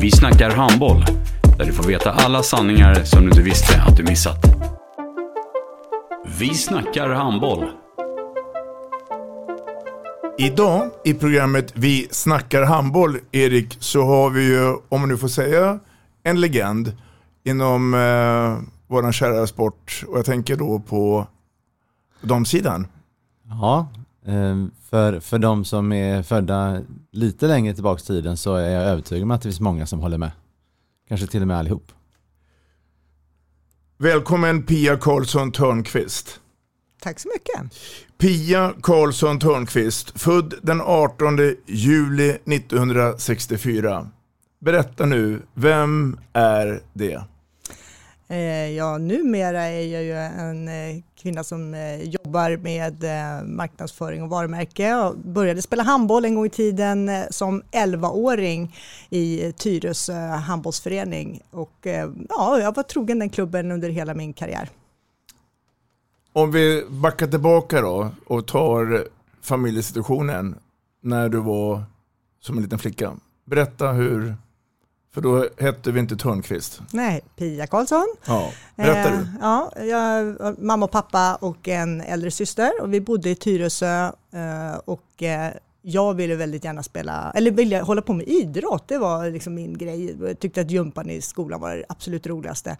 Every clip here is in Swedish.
Vi snackar handboll, där du får veta alla sanningar som du inte visste att du missat. Vi snackar handboll. Idag i programmet Vi snackar handboll, Erik, så har vi ju, om man nu får säga, en legend inom eh, våran kära sport. Och jag tänker då på damsidan. Ja, för, för de som är födda lite längre tillbaka i tiden så är jag övertygad om att det finns många som håller med. Kanske till och med allihop. Välkommen Pia Karlsson Törnqvist. Tack så mycket. Pia Karlsson Törnqvist, född den 18 juli 1964. Berätta nu, vem är det? Eh, ja, numera är jag ju en eh, kvinna som eh, jobbar med marknadsföring och varumärke. Jag började spela handboll en gång i tiden som 11-åring i Tyresö handbollsförening. Och ja, jag var trogen den klubben under hela min karriär. Om vi backar tillbaka då och tar familjesituationen när du var som en liten flicka. Berätta hur, för då hette vi inte Törnqvist. Nej, Pia Karlsson. Ja, berätta Eh, du. Ja, jag, mamma och pappa och en äldre syster och vi bodde i Tyresö eh, och eh, jag ville väldigt gärna spela, eller ville hålla på med idrott, det var liksom min grej. Jag tyckte att gympan i skolan var det absolut roligaste.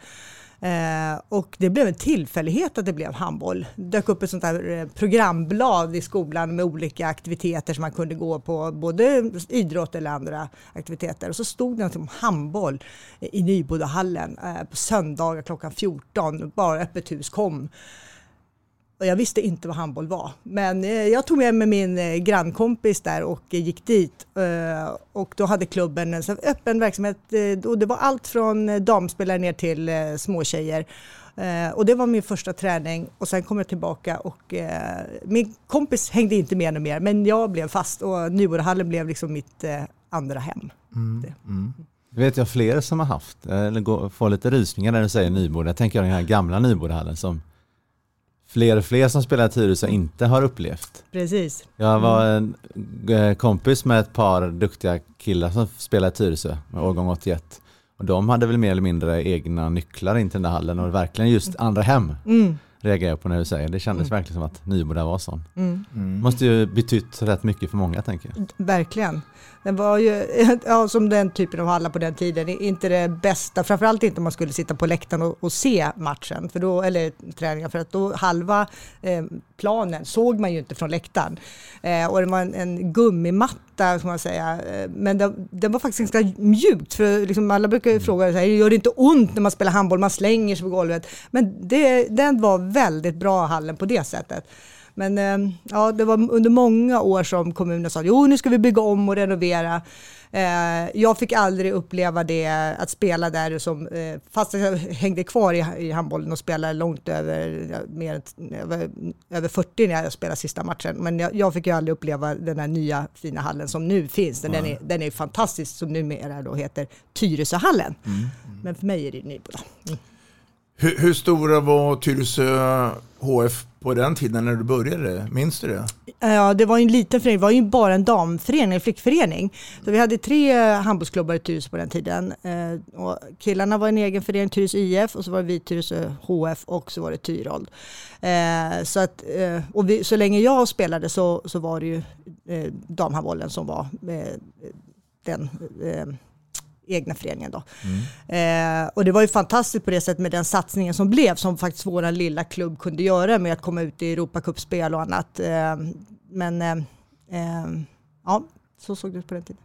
Eh, och det blev en tillfällighet att det blev handboll. Det dök upp ett sånt där eh, programblad i skolan med olika aktiviteter som man kunde gå på, både idrott eller andra aktiviteter. Och så stod det om handboll eh, i Nybodahallen eh, på söndagar klockan 14, bara öppet hus kom. Och jag visste inte vad handboll var. Men eh, jag tog med mig min eh, grannkompis där och eh, gick dit. Och då hade klubben en öppen verksamhet. Och det var allt från damspelare ner till småtjejer. Och det var min första träning och sen kom jag tillbaka och min kompis hängde inte med något mer men jag blev fast och Nybodahallen blev liksom mitt andra hem. Det vet jag fler som har haft, eller får lite rysningar när du säger Nyboda. Jag tänker den här gamla Nybodahallen som fler och fler som spelar i Tyresö inte har upplevt. Precis. Jag var en eh, kompis med ett par duktiga killar som spelar i Tyresö med årgång 81. Och de hade väl mer eller mindre egna nycklar in till den där hallen och verkligen just andra hem Mm. reagerar jag på när du säger. Det kändes verkligen som att Nyboda var sån. Mm. Måste ju betytt rätt mycket för många tänker jag. Verkligen. Den var ju, ja, som den typen av hallar på den tiden, inte det bästa, framförallt inte om man skulle sitta på läktaren och, och se matchen, för då, eller träningen, för att då halva eh, planen såg man ju inte från läktaren. Eh, och det var en, en gummimatta, kan man säga, eh, men den, den var faktiskt ganska mjukt, för liksom alla brukar ju fråga, så här, gör det inte ont när man spelar handboll, man slänger sig på golvet? Men det, den var väldigt bra, hallen, på det sättet. Men eh, ja, det var under många år som kommunen sa jo nu ska vi bygga om och renovera. Eh, jag fick aldrig uppleva det att spela där som, eh, fast jag hängde kvar i, i handbollen och spelade långt över, mer, över, över 40 när jag spelade sista matchen. Men jag, jag fick ju aldrig uppleva den här nya fina hallen som nu finns. Den, den, är, den är fantastisk som numera då heter Tyresöhallen. Men för mig är det Nyboda. Mm. Hur, hur stora var Tyresö HF på den tiden när du började? Minns du det? Ja, det var en liten förening. Det var ju bara en damförening, en flickförening. Så vi hade tre handbollsklubbar i Tyresö på den tiden. Eh, och killarna var en egen förening, Tyresö IF, och så var vi Tyresö HF och så var det Tyrold. Eh, så, att, eh, och vi, så länge jag spelade så, så var det ju damhandbollen som var den egna föreningen. Då. Eh, och det var ju fantastiskt på det sättet med den satsningen som blev, som faktiskt vår lilla klubb kunde göra med att komma ut i Europacupspel och annat. Eh, men eh, eh, ja, så såg det ut på den tiden.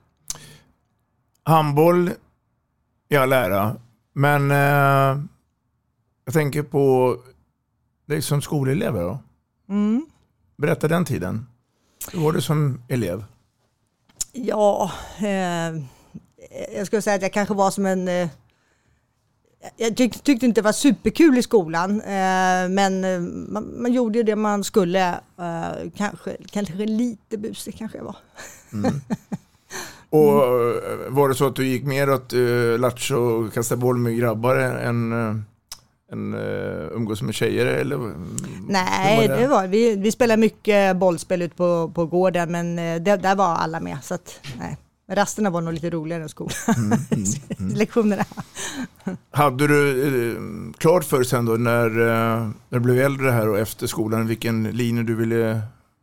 Handboll i all ära, men eh, jag tänker på dig som skolelev då. Mm. Berätta den tiden. Hur var du som elev? Ja, eh, jag skulle säga att jag kanske var som en... Eh, jag tyck, tyckte inte det var superkul i skolan, eh, men eh, man, man gjorde ju det man skulle. Eh, kanske, kanske lite busig kanske jag var. Och eh, var det så att du gick mer åt uh, lattjo och kasta boll med grabbar än, uh, än uh, umgås med tjejer? Eller? Nej, var det? det var, vi, vi spelade mycket bollspel ute på, på gården, men eh, det, där var alla med. Så att, nej. Men Rasterna var nog lite roligare än skolan. Lektionerna. Hade du eh, klart för dig sen då när, eh, när du blev äldre här och efter skolan vilken linje du ville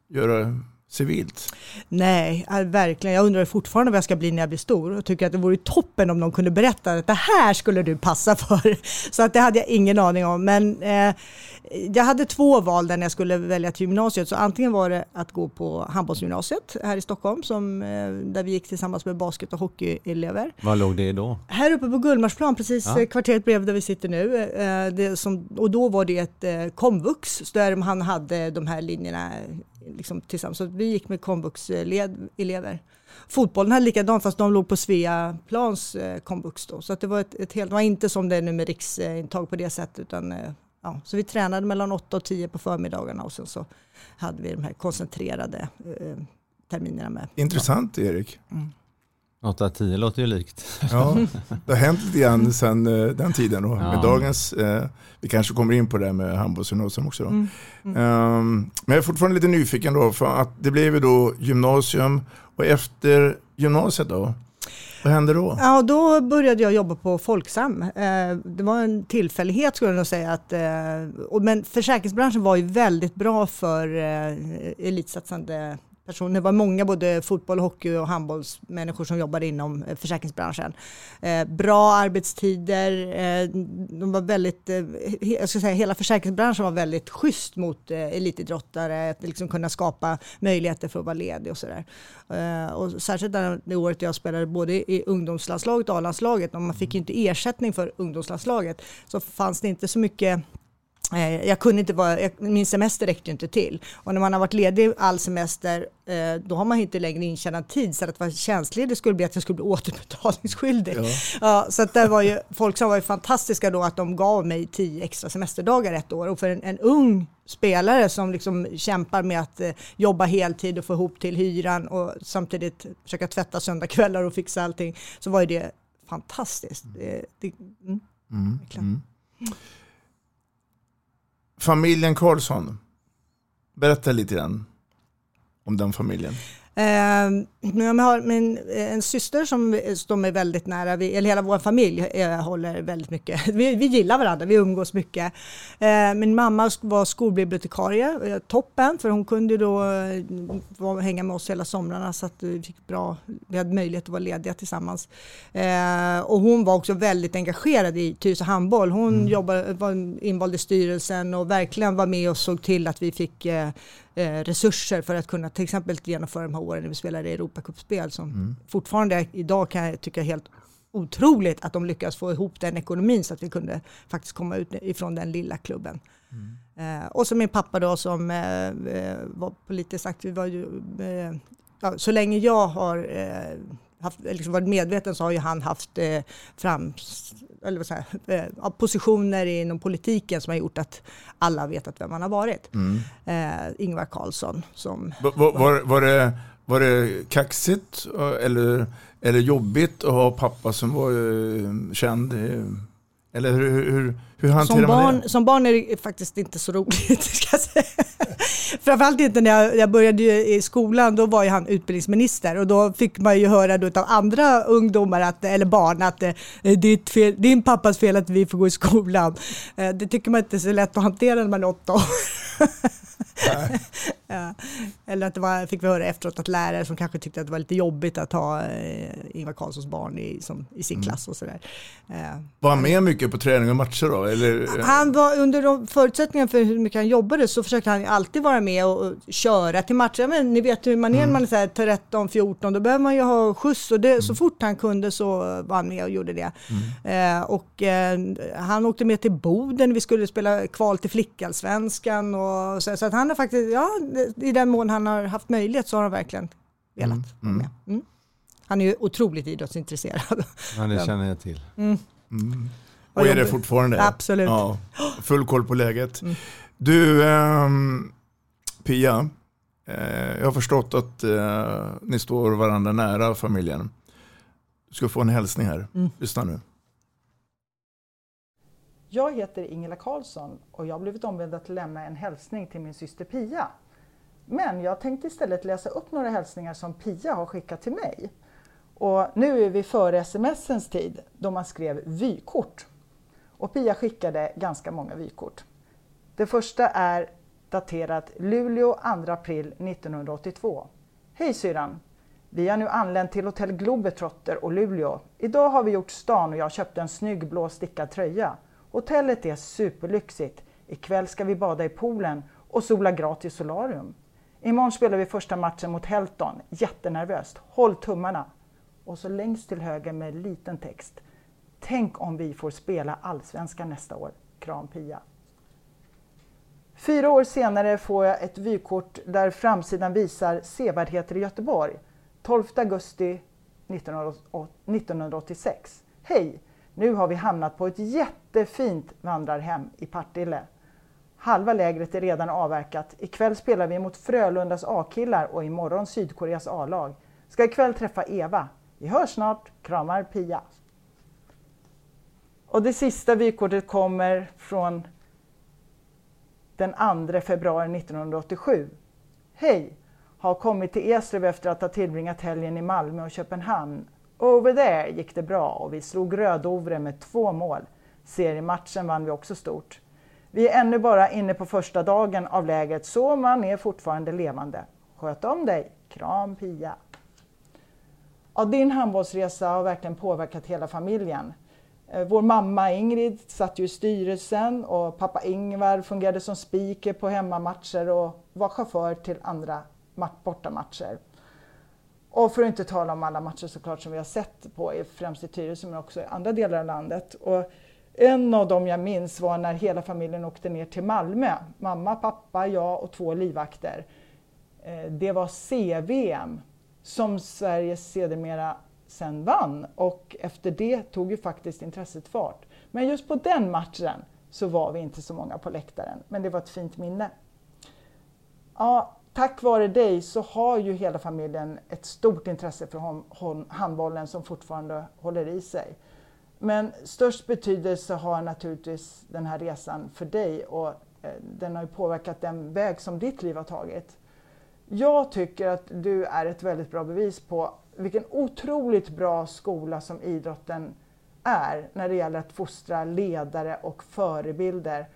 göra civilt? Nej, verkligen. Jag undrar fortfarande vad jag ska bli när jag blir stor och tycker att det vore toppen om någon kunde berätta att det här skulle du passa för. Så att det hade jag ingen aning om. Men eh, jag hade två val där när jag skulle välja till gymnasiet. Så antingen var det att gå på handbollsgymnasiet här i Stockholm som, eh, där vi gick tillsammans med basket och hockeyelever. Var låg det då? Här uppe på Gullmarsplan, precis Ja. eh, kvarteret bredvid där vi sitter nu. Eh, som, och då var det ett komvux där han hade de här linjerna liksom, tillsammans. Så vi gick med komvux-elever. Fotbollen hade likadant fast de låg på Sveaplans komvux då. Så att det var ett, ett helt, det var inte som det är nu med riksintag på det sättet utan ja, så vi tränade mellan 8 och 10 på förmiddagarna och sen så hade vi de här koncentrerade eh, terminerna med. Intressant Erik. 8-10 låter ju likt. Ja, det har hänt lite grann sedan eh, den tiden. Då. Med Ja. dagens, eh, vi kanske kommer in på det här med handbollsgymnasium också. Då. Mm. Mm. Ehm, men jag är fortfarande lite nyfiken då, för att det blev ju då gymnasium och efter gymnasiet då, vad hände då? Ja, då började jag jobba på Folksam. Eh, det var en tillfällighet skulle jag nog säga. Att, eh, men försäkringsbranschen var ju väldigt bra för eh, elitsatsande personer. Det var många både fotboll, hockey och handbollsmänniskor som jobbade inom eh, försäkringsbranschen. Eh, Bra arbetstider, eh, de var väldigt, eh, jag ska säga hela försäkringsbranschen var väldigt schysst mot eh, elitidrottare, att liksom kunna skapa möjligheter för att vara ledig och sådär. Eh, och särskilt där, det året jag spelade både i ungdomslandslaget och A-landslaget, och man fick ju inte ersättning för ungdomslandslaget, så fanns det inte så mycket jag kunde inte vara, jag, min semester räckte inte till. Och när man har varit ledig all semester, eh, då har man inte längre intjänad tid. Så att vara tjänstledig skulle bli att jag skulle bli återbetalningsskyldig. Ja. så att där var ju, folk som var ju fantastiska då att de gav mig tio extra semesterdagar ett år. Och för en, en ung spelare som liksom kämpar med att eh, jobba heltid och få ihop till hyran och samtidigt försöka tvätta söndagkvällar och fixa allting, så var ju det fantastiskt. Det, det, mm, Mm, verkligen. mm. Familjen Karlsson, berätta lite grann om den familjen. Eh, men jag har min, eh, en syster som står mig väldigt nära, vi, eller hela vår familj eh, håller väldigt mycket. Vi, vi gillar varandra, vi umgås mycket. Eh, min mamma var skolbibliotekarie, eh, toppen, för hon kunde då hänga med oss hela somrarna så att vi fick bra, vi hade möjlighet att vara lediga tillsammans. Eh, och hon var också väldigt engagerad i Tyresö handboll. Hon jobbade, var invald i styrelsen och verkligen var med och såg till att vi fick eh, resurser för att kunna till exempel genomföra de här åren när vi spelade Europacupspel som fortfarande idag kan jag tycka är helt otroligt att de lyckas få ihop den ekonomin så att vi kunde faktiskt komma ut ifrån den lilla klubben. Eh, och så min pappa då som eh, var politiskt aktiv. Var ju, eh, ja, så länge jag har haft, liksom varit medveten så har ju han haft eh, fram, eller säger, jag, eh, positioner inom politiken som har gjort att alla vetat vem han har varit. Eh, Ingvar Carlsson som Va- va- Var, var, det, var det kaxigt eh, eller, eller jobbigt att ha pappa som var eh, känd? eh, Eller hur, hur, hur, hur hanterar Som man barn, det? som barn är det faktiskt inte så roligt. Ska jag säga. Framförallt inte när jag, jag började i skolan, då var ju han utbildningsminister och då fick man ju höra då av andra ungdomar, att, eller barn, att eh, det är fel, din pappas fel att vi får gå i skolan. Eh, Det tycker man inte är så lätt att hantera när man är åtta år. Eller att det var, fick vi höra efteråt att lärare som kanske tyckte att det var lite jobbigt att ha eh, Ingvar Carlssons barn i, som, i sin Mm. klass och sådär. Eh, Var han med mycket på träning och matcher då? Eller? han var under de förutsättningarna för hur mycket han jobbade så försökte han alltid vara med och, köra till matcher. Men ni vet hur man är när man är så här 13, 14, då behöver man ju ha skjuts och det, så fort han kunde så var han med och gjorde det. Eh, och eh, han åkte med till Boden, vi skulle spela kval till flickallsvenskan och så, så att han har faktiskt, ja i den mån han har haft möjlighet så har han verkligen velat vara med. Mm. Han är ju otroligt idrottsintresserad. Ja, det känner jag till. Mm. Och är det fortfarande? Absolut. Ja, full koll på läget. Du, ehm, Pia, eh, jag har förstått att eh, ni står varandra nära familjen. Du ska få en hälsning här. Mm. Lyssna nu. Jag heter Ingela Karlsson och jag har blivit ombedd att lämna en hälsning till min syster Pia. Men jag tänkte istället läsa upp några hälsningar som Pia har skickat till mig. Och nu är vi före smsens tid då man skrev vykort. Och Pia skickade ganska många vykort. Det första är daterat Luleå 2 april 1982. Hej syrran! Vi har nu anlänt till hotell Globetrotter och Luleå. Idag har vi gjort stan och jag köpte en snygg blå stickad tröja. Hotellet är superlyxigt. Ikväll ska vi bada i poolen och sola gratis solarium. Imorgon spelar vi första matchen mot Helton. Jättenervöst. Håll tummarna. Och så längst till höger med liten text. Tänk om vi får spela allsvenskan nästa år. Kram Pia. Fyra år senare får jag ett vykort där framsidan visar sevärdheter i Göteborg. 12 augusti 1986. Hej! Nu har vi hamnat på ett jättefint vandrarhem i Partille. Halva lägret är redan avverkat. Ikväll spelar vi mot Frölundas A-killar och imorgon Sydkoreas A-lag. Ska ikväll träffa Eva. Vi hörs snart. Kramar Pia. Och det sista vykortet kommer från den 2 februari 1987. Hej! Har kommit till Eslöv efter att ha tillbringat helgen i Malmö och Köpenhamn. Over there gick det bra och vi slog Rödovre med två mål. Seriematchen vann vi också stort. Vi är ännu bara inne på första dagen av läget så man är fortfarande levande. Sköt om dig! Kram Pia! Ja, din handbollsresa har verkligen påverkat hela familjen. Eh, vår mamma Ingrid satt ju i styrelsen och pappa Ingvar fungerade som speaker på hemmamatcher och var chaufför till andra bortamatcher. Och för att inte tala om alla matcher såklart som vi har sett på, i- främst i Tyresö men också i andra delar av landet. Och en av dem jag minns var när hela familjen åkte ner till Malmö. Mamma, pappa, jag och två livvakter. Eh, det var C-VM som Sverige sedermera sen vann och efter det tog ju faktiskt intresset fart. Men just på den matchen så var vi inte så många på läktaren, men det var ett fint minne. Ja, tack vare dig så har ju hela familjen ett stort intresse för handbollen som fortfarande håller i sig. Men störst betydelse har naturligtvis den här resan för dig och eh, den har ju påverkat den väg som ditt liv har tagit. Jag tycker att du är ett väldigt bra bevis på vilken otroligt bra skola som idrotten är när det gäller att fostra ledare och förebilder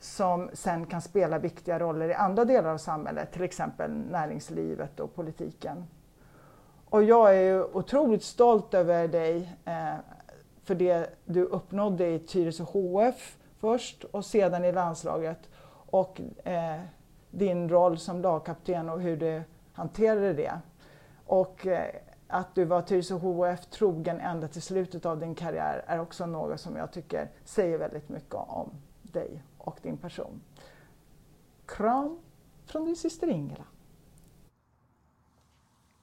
som sen kan spela viktiga roller i andra delar av samhället, till exempel näringslivet och politiken. Och jag är ju otroligt stolt över dig eh, för det du uppnådde i Tyresö HF först och sedan i landslaget och eh, din roll som lagkapten och hur du hanterade det. Och eh, att du var Tyresö HF trogen ända till slutet av din karriär är också något som jag tycker säger väldigt mycket om dig och din person. Kram från din syster Ingela.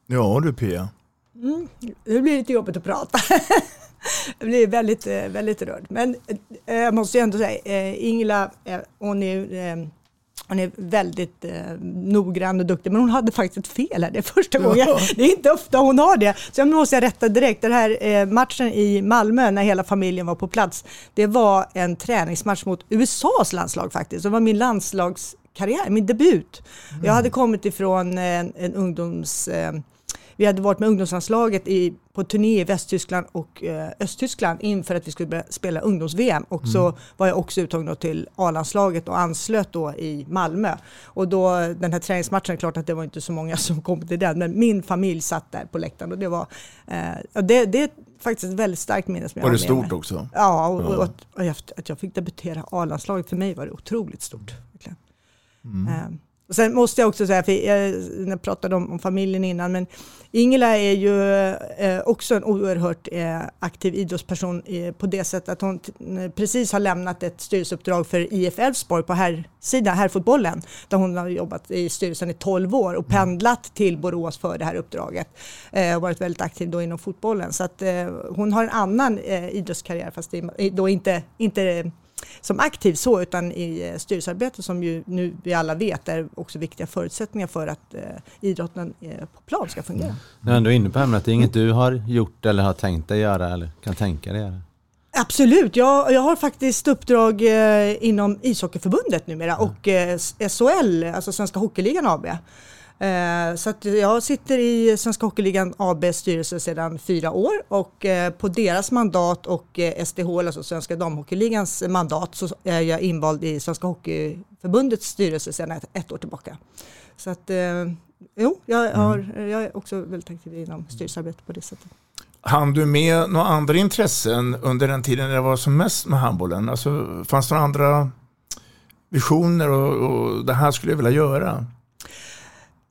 Ja du Pia. Mm, det blir lite jobbigt att prata. Jag blir väldigt, eh, väldigt rörd. Men eh, jag måste ändå säga, eh, Ingela, eh, hon är, eh, hon är väldigt eh, noggrann och duktig, men hon hade faktiskt fel här. Det är första gången. Ja. Det är inte ofta hon har det. Så jag måste rätta direkt. Den här eh, matchen i Malmö när hela familjen var på plats, det var en träningsmatch mot USAs landslag faktiskt. Det var min landslagskarriär, min debut. Jag hade kommit ifrån en, en ungdoms... Eh, vi hade varit med ungdomslandslaget i, på turné i Västtyskland och eh, Östtyskland inför att vi skulle börja spela ungdoms-VM. Och så Mm. var jag också uttagen till A-landslaget och anslöt då i Malmö. Och då den här träningsmatchen, klart att det var inte så många som kom till den, men min familj satt där på läktaren och det var, eh, det, det är faktiskt ett väldigt starkt minne som jag Var har det med stort mig. också? Ja, och, och att, och jag- att jag fick debutera A-landslaget, för mig var det otroligt stort. Verkligen. Mm. Eh, Och sen måste jag också säga, för jag, pratade om, om familjen innan, men Ingela är ju eh, också en oerhört eh, aktiv idrottsperson eh, på det sättet att hon t- precis har lämnat ett styrelseuppdrag för IF Elfsborg på herrsidan, herrfotbollen, där hon har jobbat i styrelsen i 12 år och pendlat till Borås för det här uppdraget eh, och varit väldigt aktiv då inom fotbollen. Så att eh, hon har en annan eh, idrottskarriär, fast det då inte, inte som aktiv så, utan i eh, styrelsearbete som ju nu vi alla vet är också viktiga förutsättningar för att eh, idrotten eh, på plan ska fungera. Du är ändå inne på ämnet, det är inget du har gjort eller har tänkt dig göra eller kan tänka dig göra? Absolut, jag, jag har faktiskt uppdrag eh, inom ishockeyförbundet numera och eh, SHL, alltså Svenska Hockeyligan AB. Eh, så jag sitter i Svenska Hockeyligan ABs styrelse sedan fyra år och eh, på deras mandat och eh, SDHL, alltså Svenska Damhockeyligans mandat, så är jag invald i Svenska Hockeyförbundets styrelse sedan ett, ett år tillbaka. Så att, eh, jo, jag, har, jag är också väldigt aktiv inom styrelsearbete på det sättet. Han du med några andra intressen under den tiden när det var som mest med handbollen? Alltså, fanns det några andra visioner och, och det här skulle jag vilja göra?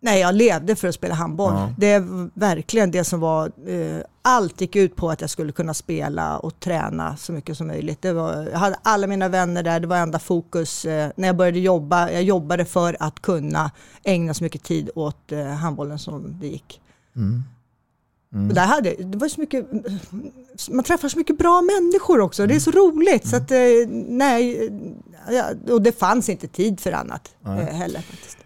Nej, jag levde för att spela handboll. Ja. Det är verkligen det som var, eh, allt gick ut på att jag skulle kunna spela och träna så mycket som möjligt. Det var, jag hade alla mina vänner där, det var enda fokus. Eh, när jag började jobba, jag jobbade för att kunna ägna så mycket tid åt eh, handbollen som det gick. Mm. Och där hade, det var så mycket, man träffar så mycket bra människor också, det är så roligt. Så att, eh, nej, och det fanns inte tid för annat Nej. eh, heller. Faktiskt.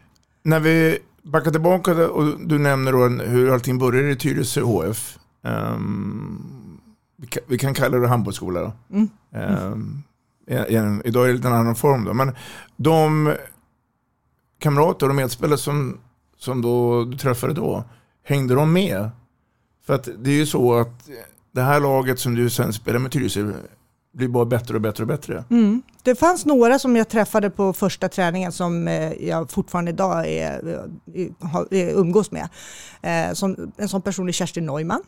När vi backar tillbaka och du nämner då hur allting började i Tyresö HF. Ehm, vi, kan, vi kan kalla det handbollsskola då. Mm. Ehm, i- i- idag är det lite en annan form då. Men de kamrater och medspelare som, som då du träffade då, hängde de med? För att det är ju så att det här laget som du sen spelar med Tyresö blir bara bättre och bättre och bättre. Mm. Det fanns några som jag träffade på första träningen som eh, jag fortfarande idag är, eh, har- är, umgås med. Eh, som, en sån person är Kerstin Neumann.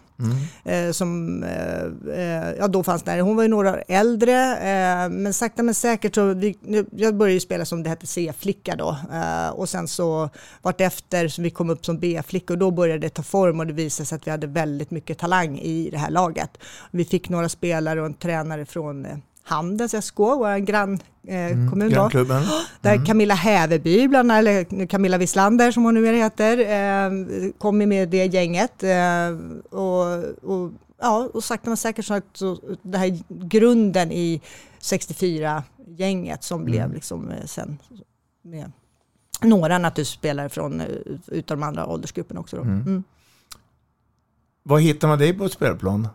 Eh, som eh, eh, ja, då fanns där. Hon var ju några år äldre eh, men sakta men säkert så vi, jag började ju spela som det hette C-flicka då eh, och sen så vart efter så vi kom upp som B-flicka och då började det ta form och det visade sig att vi hade väldigt mycket talang i det här laget. Vi fick några spelare och en tränare från eh, Handels SK, vår grannkommun eh, kommun då. Grannklubben. Där Camilla Häverby, bland eller Camilla Wislander som hon numera heter, eh, kom med det gänget. Eh, och, och, ja, och sakta men säkert så, att- det här grunden i 64-gänget som blev liksom eh, sen med några naturligtvis spelare från utav de andra åldersgrupperna också. Då. Mm. Mm. Vad hittar man dig på ett spelplan?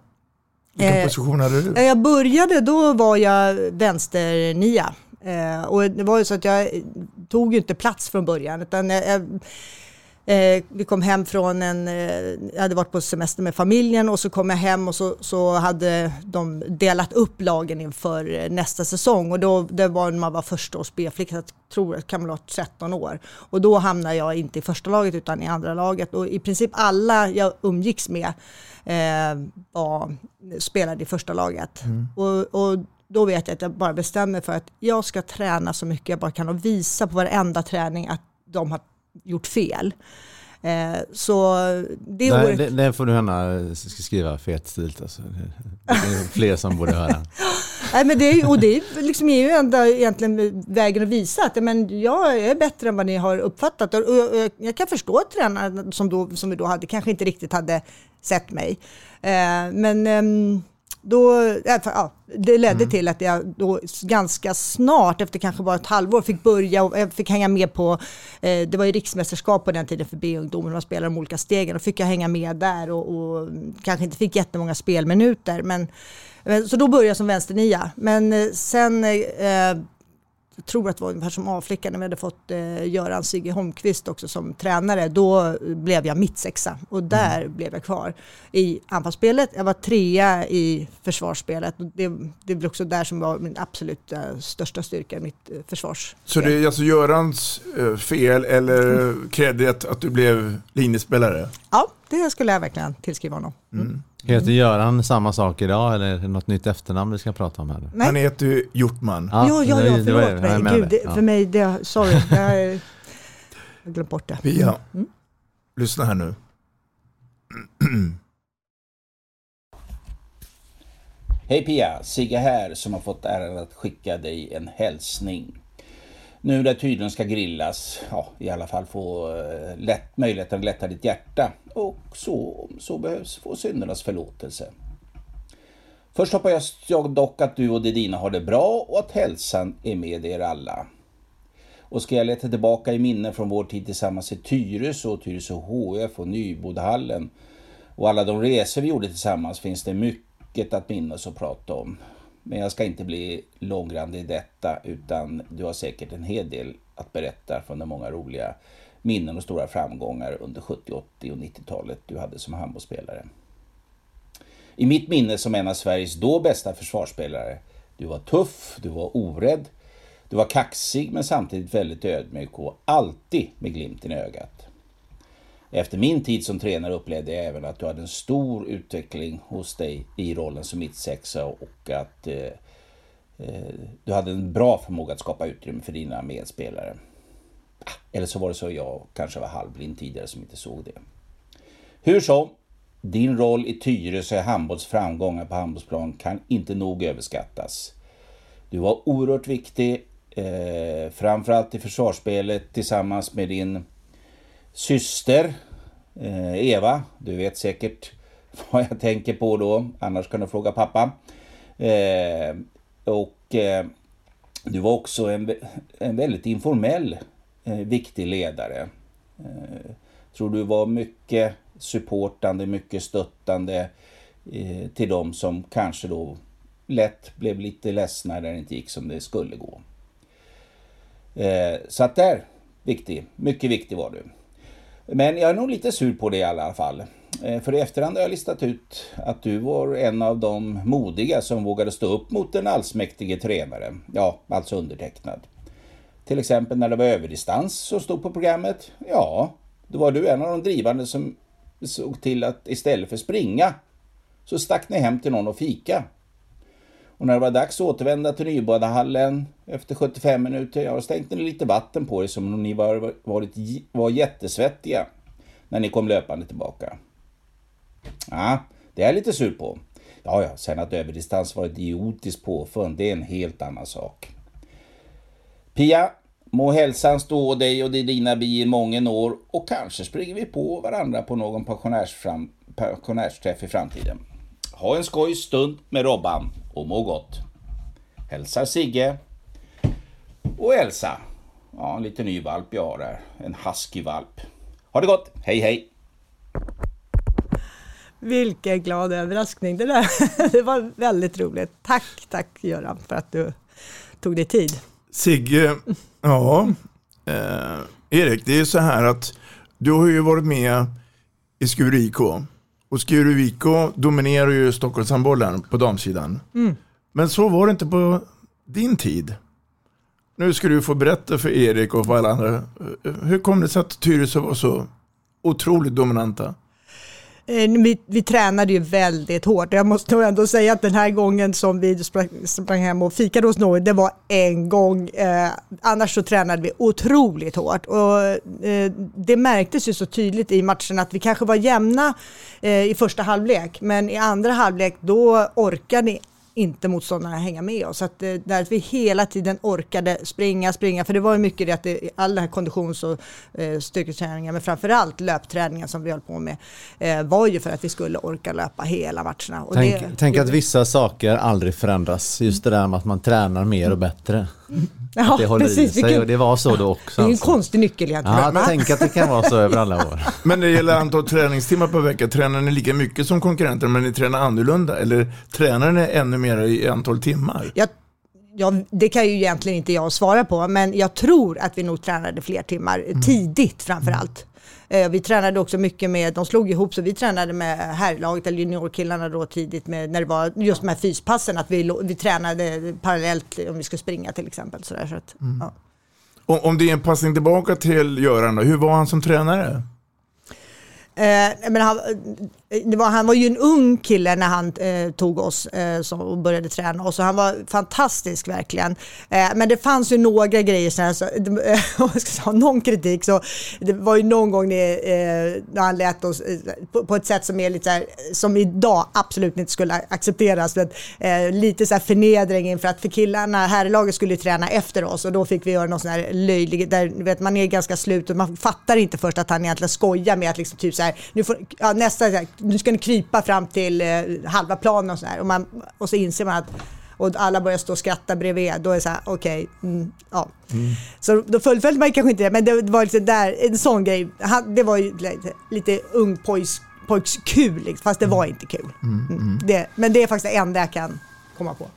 Vilken Eh, position hade du? När jag började då var jag vänsternia. Eh, och det var ju så att jag tog ju inte plats från början utan jag, jag, eh, vi kom hem från en, eh, jag hade varit på semester med familjen och så kom jag hem och så, så hade de delat upp lagen inför eh, nästa säsong och då det var när man var första års B-flicka, jag tror att kan man vara 13 år. Och då hamnade jag inte i första laget utan i andra laget och i princip alla jag umgicks med eh, var, spelade i första laget. Och, och då vet jag att jag bara bestämmer för att jag ska träna så mycket jag bara kan och visa på varenda träning att de har gjort fel. Eh, så det Nej, året... det, det får du gärna skriva fet stil. Alltså. Det är fler som borde höra. Nej, men det är, och det är liksom är ju enda egentligen vägen att visa att men jag är bättre än vad ni har uppfattat. Och och jag, jag kan förstå att tränaren som, då, som vi då hade kanske inte riktigt hade sett mig. Eh, men ehm, då, ja, för- ja, det ledde till att jag då ganska snart, efter kanske bara ett halvår, fick börja och jag fick hänga med på, eh, det var ju riksmästerskap på den tiden för B-ungdomen, man spelade de olika stegen, och fick jag hänga med där och, och kanske inte fick jättemånga spelminuter. Men, eh, så då började jag som vänsternia. Men eh, sen eh, jag tror att det var ungefär som A-flicka när vi hade fått eh, Göran Sigge Holmqvist också som tränare. Då blev jag mittsexa och där mm. blev jag kvar i anfallsspelet. Jag var trea i försvarsspelet. Det, det blev också där som var min absolut eh, största styrka, mitt eh, försvarsspel. Så det är alltså Görans eh, fel eller kredit att du blev linjespelare? Ja, det skulle jag verkligen tillskriva honom. Mm. Heter Göran samma sak idag eller är det något nytt efternamn vi ska prata om här? Nej. Han heter ju Hjortman. Ja, ja, ja, ja förlåt mig. Gud, det, för mig, det, sorry. Jag har glömt bort det. Pia, mm. lyssna här nu. Hej Pia, Sigge här som har fått äran att skicka dig en hälsning. Nu när tydligen ska grillas, ja, i alla fall få eh, lätt, möjligheten att lätta ditt hjärta och så, så behövs få syndernas förlåtelse. Först hoppas jag dock att du och Dedina har det bra och att hälsan är med er alla. Och ska jag leta tillbaka i minnen från vår tid tillsammans i Tyresö och Tyresö HF och Nybodhallen och alla de resor vi gjorde tillsammans finns det mycket att minnas och prata om. Men jag ska inte bli långrandig i detta utan du har säkert en hel del att berätta från de många roliga minnen och stora framgångar under 70, 80 och 90-talet du hade som handbollsspelare. I mitt minne som en av Sveriges då bästa försvarsspelare, du var tuff, du var orädd, du var kaxig men samtidigt väldigt ödmjuk och alltid med glimten i ögat. Efter min tid som tränare upplevde jag även att du hade en stor utveckling hos dig i rollen som mittsexa och att eh, eh du hade en bra förmåga att skapa utrymme för dina medspelare. Ah, eller så var det så jag kanske var halvblind tidigare som inte såg det. Hur som, din roll i Tyresö handbolls framgångar på handbollsplan kan inte nog överskattas. Du var oerhört viktig, eh, framförallt i försvarsspelet tillsammans med din syster eh, Eva. Du vet säkert vad jag tänker på då, annars kan du fråga pappa. Eh, och eh, du var också en, en väldigt informell viktig ledare. Tror du var mycket supportande, mycket stöttande till de som kanske då lätt blev lite ledsna när det inte gick som det skulle gå. Så att där, viktig, mycket viktig var du. Men jag är nog lite sur på det i alla fall. Eh, för i efterhand har jag listat ut att du var en av de modiga som vågade stå upp mot den allsmäktige tränaren, Ja, alltså undertecknad. Till exempel när det var överdistans som stod på programmet. Ja, då var du en av de drivande som såg till att istället för springa så stack ni hem till någon och fika. Och när det var dags att återvända till Nybadahallen efter 75 minuter, ja, då stänkte ni lite vatten på er som om ni var, varit, var jättesvettiga när ni kom löpande tillbaka. Ja, det är jag lite sur på. Ja, ja, sen att överdistans var ett idiotiskt påfund, det är en helt annan sak. Pia, må hälsan stå dig och dina bi i många år och kanske springer vi på varandra på någon pensionärsträff i framtiden. Ha en skoj stund med Robban och må gott. Hälsar Sigge och Elsa. Ja, en liten ny valp jag har där. En husky-valp. Ha det gott. Hej hej! Vilken glad överraskning det där. Det var väldigt roligt. Tack, tack Göran för att du tog dig tid. Sigge, ja, eh, Erik, det är så här att du har ju varit med i Skuru IK och Skuru dominerar ju Stockholmshandbollen på damsidan. Mm. Men så var det inte på din tid. Nu ska du få berätta för Erik och för alla andra. Hur kom det sig att Tyresö var så otroligt dominanta? Eh, vi, vi tränade ju väldigt hårt. Jag måste nog ändå säga att den här gången som vi sprang, sprang hem och fikade hos någon, det var en gång. Eh, annars så tränade vi otroligt hårt. Och, eh, det märktes ju så tydligt i matchen att vi kanske var jämna eh, i första halvlek, men i andra halvlek då orkade inte motståndarna hänga med oss. Så att, eh, där att vi hela tiden orkade springa, springa, för det var ju mycket det att det, all den här konditions och eh, styrketräningen, men framförallt löpträningen som vi höll på med, eh, var ju för att vi skulle orka löpa hela matcherna. Och tänk, det, tänk att vissa saker aldrig förändras, just det där med att man tränar mer och bättre. Ja, det håller precis, i sig och det var så då också. Det är en alltså. konstig nyckel egentligen. Ja, tänk att det kan vara så över alla år. Men när det gäller antal träningstimmar per vecka, tränar ni lika mycket som konkurrenter men ni tränar annorlunda? Eller tränar ni ännu mer i antal timmar? Jag Ja, det kan ju egentligen inte jag svara på, men jag tror att vi nog tränade fler timmar, Mm. tidigt framför allt. Eh, Vi tränade också mycket med, de slog ihop så vi tränade med herrlaget eller juniorkillarna då tidigt med, när det var just de här fyspassen, att vi, vi tränade parallellt om vi skulle springa till exempel. Så där, så att, Mm. ja. Om, om det är en passning tillbaka till Göran, då, hur var han som tränare? Eh, men han, eh, det var, han var ju en ung kille när han eh, tog oss eh, som, och började träna oss. och han var fantastisk verkligen. Eh, men det fanns ju några grejer, så så, eh, om jag ska ha någon kritik, så det var ju någon gång eh, när han lät oss eh, på, på ett sätt som är lite så här, som idag absolut inte skulle accepteras. Men, eh, lite så här förnedring inför att för killarna, herrlaget skulle ju träna efter oss och då fick vi göra någon sån här löjlig, där vet, man är ganska slut och man fattar inte först att han egentligen skojar med att liksom typ så här, nu får, ja, nästa, så här, nu ska ni krypa fram till eh, halva planen och så här. Och, man, och så inser man att och alla börjar stå och skratta bredvid, då är det så här, okej, mm, ja. Så då fullföljde man kanske inte det, men det var lite där, en sån grej, det var ju lite, lite ung pojks, pojks kul, liksom, fast det var inte kul. Mm. Det, men det är faktiskt det enda jag kan komma på.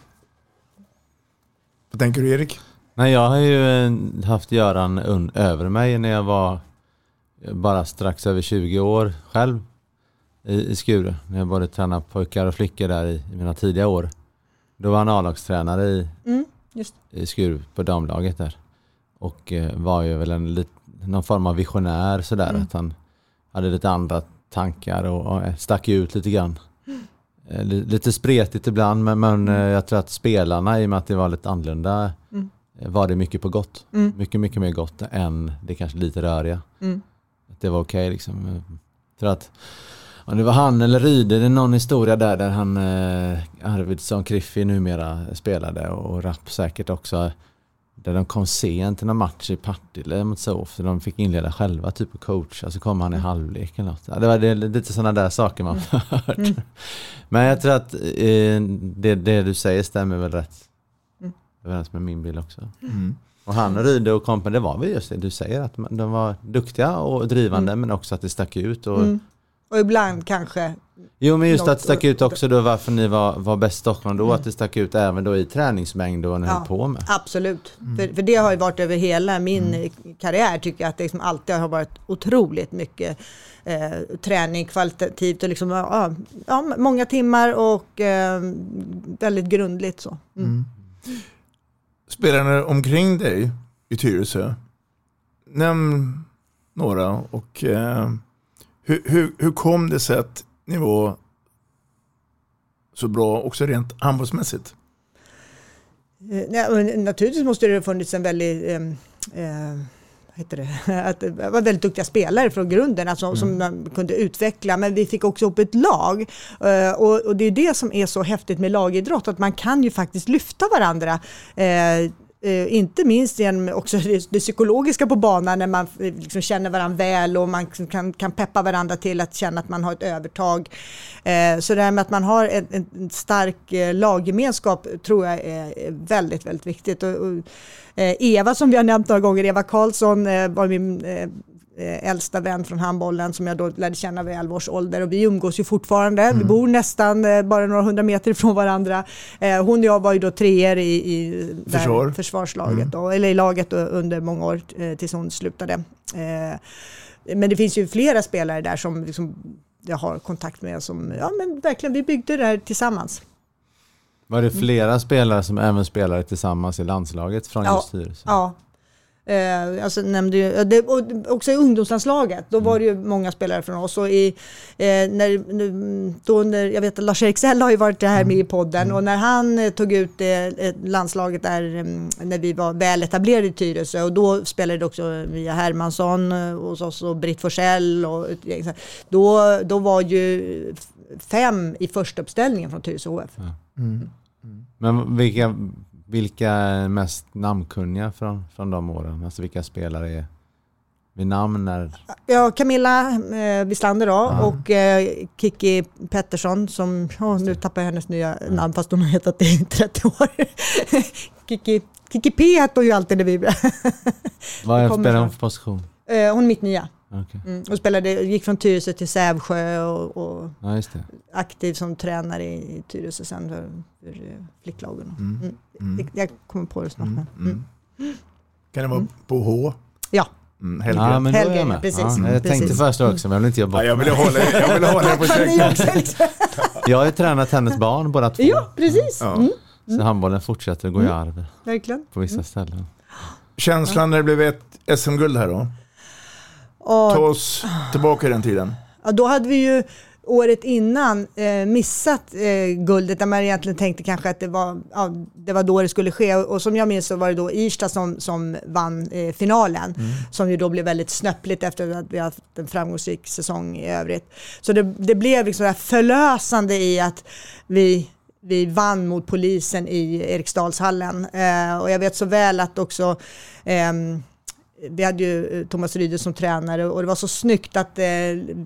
Vad tänker du Erik? Nej, jag har ju eh, haft Göran un- över mig när jag var bara strax över 20 år själv i, i Skure. När jag både tränade pojkar och flickor där i, i mina tidiga år. Då var han A-lagstränare i, Mm, i Skuru på damlaget där. Och eh, var ju väl en, lit, någon form av visionär sådär. Mm. Att han hade lite andra tankar och, och eh, stack ut lite grann. Eh, li- Lite spretigt ibland men, men eh, jag tror att spelarna i och med att det var lite annorlunda Mm. eh, var det mycket på gott. Mm. Mycket, mycket mer gott än det kanske lite röriga. Mm. Att det var okej liksom. Jag tror att om det var han eller Ryde, det är någon historia där där han eh, Arvidsson Kriffi numera spelade och Rapp säkert också. Där de kom sent till någon match i Partille mot Sof, så de fick inleda själva typ och coacha, så kom han i halvlek eller något. Ja, det var det, lite sådana där saker man har hört. Mm. Men jag tror att eh, det, det du säger stämmer väl rätt Mm. överens med min bild också. Mm. Och han och Ryde och kompen, det var väl just det du säger, att de var duktiga och drivande men också att det stack ut. Och, Mm. Och ibland kanske Jo men just något- att det stack ut också då varför ni var, var bäst i Stockholm då, Mm. att det stack ut även då i träningsmängd och vad ni höll på med. Absolut, för, för det har ju varit över hela min eh, karriär tycker jag att det liksom alltid har varit otroligt mycket eh, träning kvalitativt och liksom, ja, ja, många timmar och eh, väldigt grundligt så. Spelarna omkring dig i Tyresö, nämn några och eh, hur, hur, hur kom det sig att ni var så bra också rent handbollsmässigt? Eh, nej, naturligtvis måste det ha funnits en väldigt eh, eh, heter det? Att det var väldigt duktiga spelare från grunden alltså, som man kunde utveckla. Men vi fick också upp ett lag. Eh, och, och det är det som är så häftigt med lagidrott att man kan ju faktiskt lyfta varandra Eh, eh, inte minst genom också det, det psykologiska på banan när man eh, liksom känner varandra väl och man liksom kan, kan peppa varandra till att känna att man har ett övertag. Eh, så det här med att man har en, en, stark eh, laggemenskap tror jag är, är väldigt, väldigt viktigt. Och, och, eh, Eva som vi har nämnt några gånger, Eva Karlsson eh, var min eh, äldsta vän från handbollen som jag då lärde känna vid 11 års ålder och vi umgås ju fortfarande. Vi bor nästan eh, bara några hundra meter ifrån varandra. Eh, hon och jag var ju då treor i, i Försvar. försvarslaget, Mm. då, eller i laget då, under många år eh, tills hon slutade. Eh, men det finns ju flera spelare där som liksom, jag har kontakt med som, ja men verkligen, vi byggde det här tillsammans. Var det flera spelare som även spelade tillsammans i landslaget från just Tyresö? Ja. Eh, alltså, nämnde ju, det, och också i ungdomslandslaget, då var det ju många spelare från oss. Och i, eh, när, då när, jag vet att Lars-Erik har ju varit det här med i podden. Och när han eh, tog ut eh, landslaget där mm, när vi var väl etablerade i Tyresö och då spelade det också Mia Hermansson eh, hos oss och Britt Forsell och då, då var ju fem i första uppställningen från Tyresö HF. Men vilka, vilka är mest namnkunniga från, från de åren? Alltså vilka spelare är vid namn? När, Ja, Camilla eh, Wislander då och eh, Kiki Pettersson som, oh, nu tappar jag hennes nya namn fast hon har hetat det i 30 år. Kiki, Kiki P hette hon ju alltid när vi... vad spelar hon för position? Eh, hon är mitt Okej. Mm, och spelade, gick från Tyresö till Sävsjö och, och Ja, just det. aktiv som tränare i Tyresö sen för, för flicklagen. Mm. Mm. Mm. Jag kommer på det snart. Mm. men- Mm. Kan det vara på H? Ja. Mm. Ja, men är jag precis. Ja, jag tänkte Precis. först också, men jag vill inte jobba Ja, jag ville hålla, jag ville hålla det på också liksom- Jag har ju tränat hennes barn båda två. Ja, precis. Ja. Mm, Så handbollen fortsätter gå i arv verkligen. på vissa ställen. Känslan när det blev ett SM-guld här då? Och, Ta oss tillbaka i den tiden. Ja, då hade vi ju året innan eh, missat eh, guldet där man egentligen tänkte kanske att det var, ja, det var då det skulle ske. Och, och som jag minns så var det då Irsta som, som vann eh, finalen. Som ju då blev väldigt snöpligt efter att vi haft en framgångsrik säsong i övrigt. Så det, det blev liksom det förlösande i att vi vi vann mot polisen i Eriksdalshallen. Eh, och jag vet så väl att också ehm, vi hade ju eh, Thomas Ryde som tränare och det var så snyggt att eh,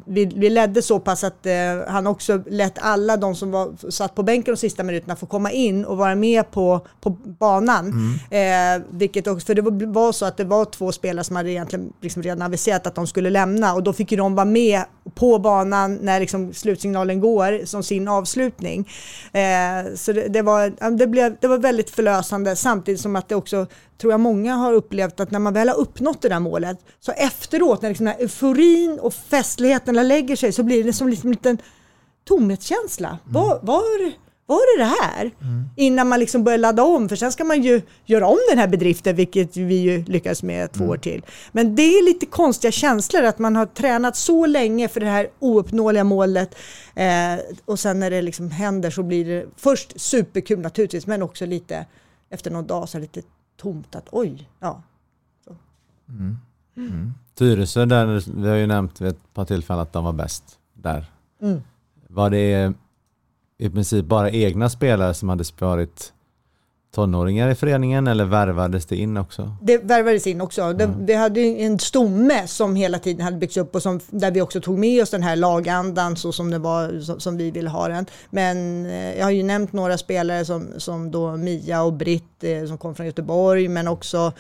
vi, vi ledde så pass att eh, han också lät alla de som var, satt på bänken de sista minuterna få komma in och vara med på, på banan. Eh, vilket också, för det var, var så att det var två spelare som hade egentligen liksom redan aviserat att de skulle lämna och då fick ju de vara med på banan när liksom slutsignalen går som sin avslutning. Eh, så det, det, var, det, blev, det var väldigt förlösande samtidigt som att det också tror jag många har upplevt att när man väl har uppnått det där målet så efteråt när liksom den här euforin och festligheten lägger sig så blir det som liksom en liten tomhetskänsla. Var, var, var det det här? Innan man liksom börjar ladda om för sen ska man ju göra om den här bedriften vilket vi ju lyckas med två år till. Men det är lite konstiga känslor att man har tränat så länge för det här ouppnåeliga målet eh, och sen när det liksom händer så blir det först superkul naturligtvis men också lite efter någon dag så är det lite tomt att oj, ja. Tyresö, där, vi har ju nämnt vid ett par tillfällen att de var bäst där. Mm. Var det i princip bara egna spelare som hade varit tonåringar i föreningen eller värvades det in också? Det värvades in också. Det, vi hade en stomme som hela tiden hade byggts upp och som, där vi också tog med oss den här lagandan så som det var som, som vi ville ha den. Men eh, jag har ju nämnt några spelare som, som då Mia och Britt eh, som kom från Göteborg men också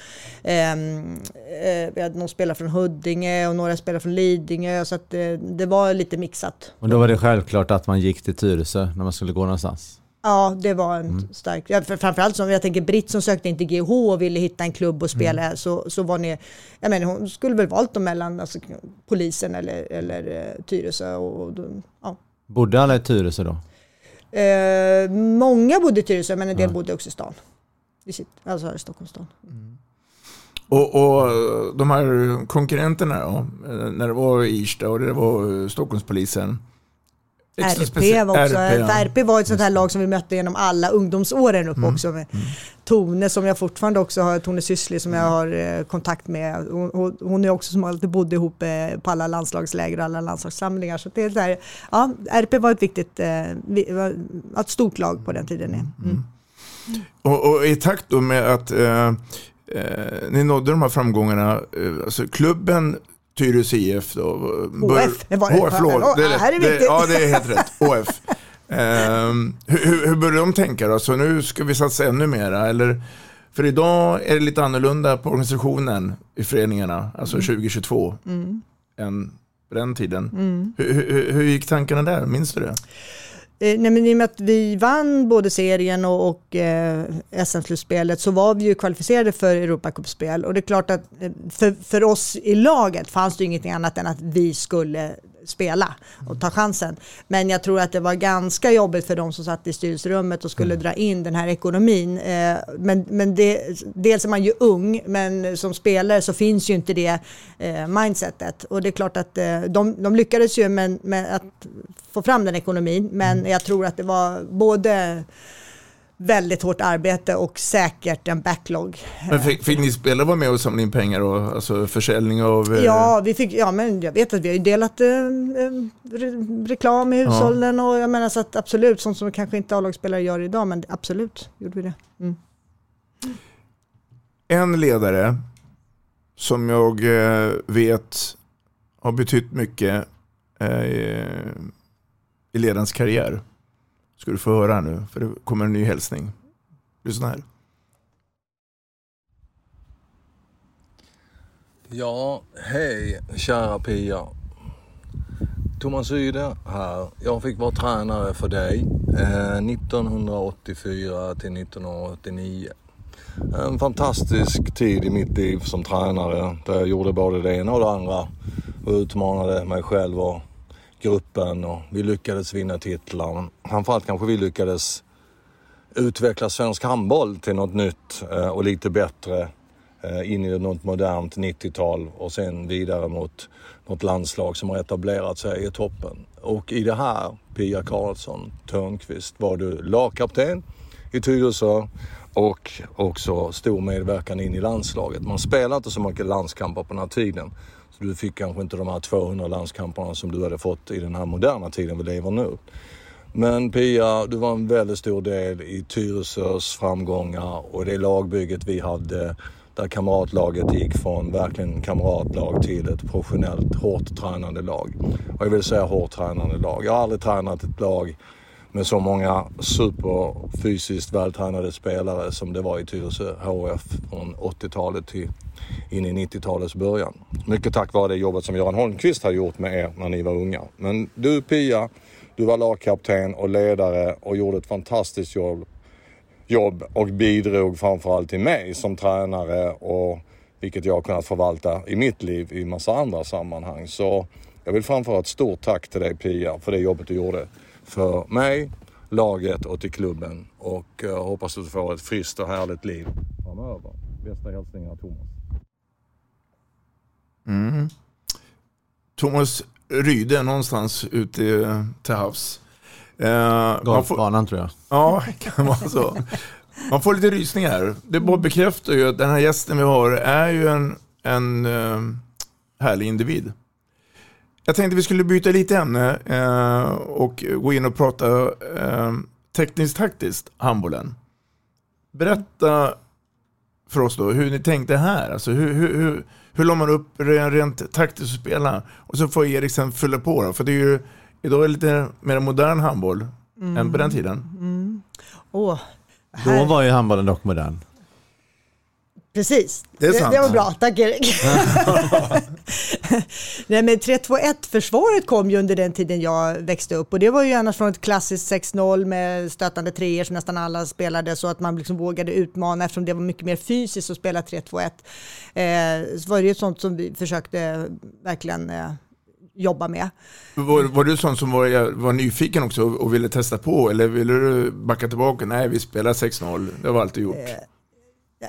ehm, eh, vi hade någon spelare från Huddinge och några spelare från Lidingö så att eh, det var lite mixat. Och då var det självklart att man gick till Tyresö när man skulle gå någonstans? Ja, det var en stark... Ja, för framförallt som jag tänker Britt som sökte in till GH och ville hitta en klubb och spela så, så var ni... Jag menar, hon skulle väl valt dem mellan alltså, polisen eller, eller eh, Tyresö. Och, och, ja. Bodde alla i Tyresö då? eh, många bodde i Tyresö men en del Ja. bodde också i stan. I sitt, alltså här i Stockholms stad. Och, och de här konkurrenterna då, när det var Irsta och det var Stockholmspolisen. RP var också, RP, ja. RP var ett sånt här lag som vi mötte genom alla ungdomsåren upp Mm. också med Tone som jag fortfarande också har, Tone Syssli som jag Mm. har eh, kontakt med. Hon, hon- är också som alltid bodde ihop eh, på alla landslagsläger och alla landslagssamlingar. Så det är där, ja, RP var ett viktigt, eh, ett stort lag på den tiden. Mm. Och, och i takt då med att eh, eh, ni nådde de här framgångarna, alltså klubben Tyresö IF då. HF, det var. HF, förlåt. Det är här är rätt. Det, ja, det är helt rätt. HF. Ehm, hur, hur, började de tänka då? Så nu ska vi satsa ännu mera? Eller, för idag är det lite annorlunda på organisationen i föreningarna, alltså 2022, Mm. än på den tiden. Mm. Hur, hur, hur gick tankarna där? Minns du det? Eh, nej, men I och med att vi vann både serien och, och eh, SM-slutspelet så var vi ju kvalificerade för Europacupspel. Och det är klart att eh, för, för oss i laget fanns det ju ingenting annat än att vi skulle spela och ta chansen. Men jag tror att det var ganska jobbigt för de som satt i styrelserummet och skulle dra in den här ekonomin. Eh, men men det, dels är man ju ung, men som spelare så finns ju inte det eh, mindsetet. Och det är klart att eh, de, de lyckades ju med, med att få fram den ekonomin, men jag tror att det var både väldigt hårt arbete och säkert en backlog. Men fick, fick ni spelare vara med och samla in pengar? Och, alltså försäljning av... eh, Ja, vi fick, ja, men jag vet att vi har delat eh, eh, re, reklam i hushållen och jag menar så att absolut, sånt som kanske inte A-lagsspelare gör idag, men absolut gjorde vi det. Mm. En ledare som jag eh, vet har betytt mycket i ledarens karriär. Ska du få höra nu, för det kommer en ny hälsning. Lyssna här. Ja, hej kära Pia. Thomas Yde här. Jag fick vara tränare för dig eh, 1984 till 1989. En fantastisk tid i mitt liv som tränare där jag gjorde både det ena och det andra och utmanade mig själv och gruppen och vi lyckades vinna titlar. Framförallt kanske vi lyckades utveckla svensk handboll till något nytt eh, och lite bättre eh, in i något modernt 90-tal och sen vidare mot något landslag som har etablerat sig i toppen. Och i det här, Pia Karlsson Törnqvist, var du lagkapten i Tyresö och också stor medverkan in i landslaget. Man spelar inte så mycket landskamper på den här tiden. Du fick kanske inte de här 200 landskamperna som du hade fått i den här moderna tiden vi lever nu. Men Pia, du var en väldigt stor del i Tyresös framgångar och det lagbygget vi hade där kamratlaget gick från verkligen kamratlag till ett professionellt hårt tränande lag. Och jag vill säga hårt tränande lag. Jag har aldrig tränat ett lag med så många superfysiskt vältränade spelare som det var i Tyresö HF från 80-talet till in i 90-talets början. Mycket tack vare det jobbet som Göran Holmqvist har gjort med er när ni var unga. Men du Pia, du var lagkapten och ledare och gjorde ett fantastiskt jobb, jobb och bidrog framförallt till mig som tränare och vilket jag har kunnat förvalta i mitt liv i massa andra sammanhang. Så jag vill framföra ett stort tack till dig Pia för det jobbet du gjorde för mig, laget och till klubben. Och jag hoppas att du får ett friskt och härligt liv framöver. Bästa hälsningar Thomas. Mm. Thomas Ryde någonstans ute till havs. Eh, Golfbanan tror jag. Ja, kan vara så. Man får lite rysningar. Det bara bekräftar ju att den här gästen vi har är ju en, en uh, härlig individ. Jag tänkte vi skulle byta lite ämne uh, och gå in och prata uh, tekniskt taktiskt, handbollen. Berätta för oss då hur ni tänkte här. Alltså hur, hur, hur, hur la man upp rent, rent taktiskt att spela? Och så får Erik sen fylla på då, för det är ju idag är det lite mer modern handboll mm. än på den tiden. Mm. Oh, Då var ju handbollen dock modern. Precis, det, det, det var bra. Tack Erik. Nej, men 3-2-1-försvaret kom ju under den tiden jag växte upp och det var ju annars från ett klassiskt 6-0 med stötande treor som nästan alla spelade så att man liksom vågade utmana eftersom det var mycket mer fysiskt att spela 3-2-1. Eh, så var det ju sånt som vi försökte verkligen eh, jobba med. Var, var du sån som var, var nyfiken också och ville testa på eller ville du backa tillbaka? Nej, vi spelar 6-0, det har vi alltid gjort. Eh,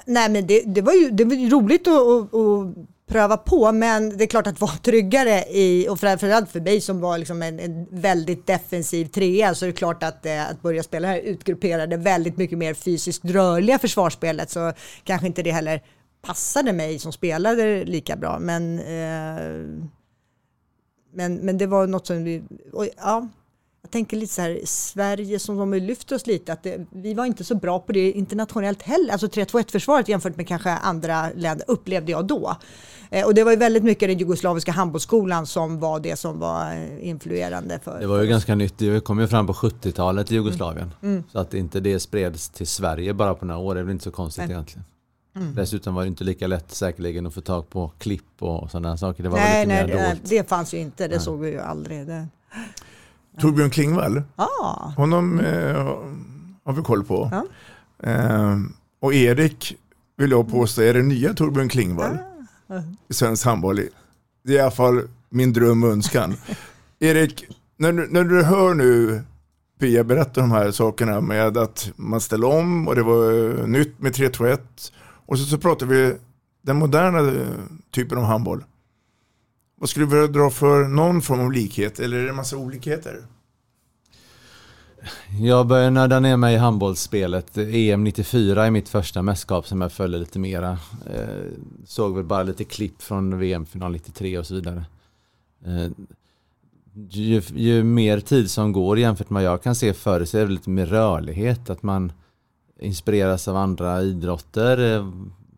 nej, men det, det, var ju det var ju roligt att, att, att, pröva på, men det är klart att vara tryggare i, och framförallt för mig som var liksom en, en väldigt defensiv trea, så är det klart att, eh, att börja spela här utgrupperade, väldigt mycket mer fysiskt rörliga försvarsspelet, så kanske inte det heller passade mig som spelade lika bra, men eh, men, men det var något som vi, och, ja, tänker lite så här, Sverige som de lyfter oss lite, att det, vi var inte så bra på det internationellt heller. Alltså 3-2-1-försvaret jämfört med kanske andra länder upplevde jag då. Eh, och det var ju väldigt mycket den jugoslaviska handbollsskolan som var det som var eh, influerande. För, det var ju ganska nytt, det kom ju fram på 70-talet i Jugoslavien. Mm. Mm. Så att inte det spreds till Sverige bara på några år, det är väl inte så konstigt Nej. egentligen. Mm. Dessutom var det inte lika lätt säkerligen att få tag på klipp och sådana saker. Det var nej, lite nej, mer det, det fanns ju inte. Det nej. såg vi ju aldrig. Det. Torbjörn Klingvall. Ah. Honom eh, har vi koll på. Ja. Eh, och Erik vill jag påstå är det nya Torbjörn Klingvall ah. i svensk handboll. Det är i alla fall min dröm och önskan. Erik, när du, när du hör nu Pia berätta de här sakerna med att man ställer om och det var nytt med 3-2-1 och så, så pratar vi den moderna typen av handboll. Vad skulle du vilja dra för någon form av likhet eller är det en massa olikheter? Jag började nörda ner mig i handbollsspelet. EM 94 är mitt första mästerskap som jag följde lite mera. Eh, såg väl bara lite klipp från VM-final 93 och så vidare. Eh, ju, ju, mer tid som går jämfört med vad jag kan se förr så är det lite mer rörlighet. Att man inspireras av andra idrotter. Eh,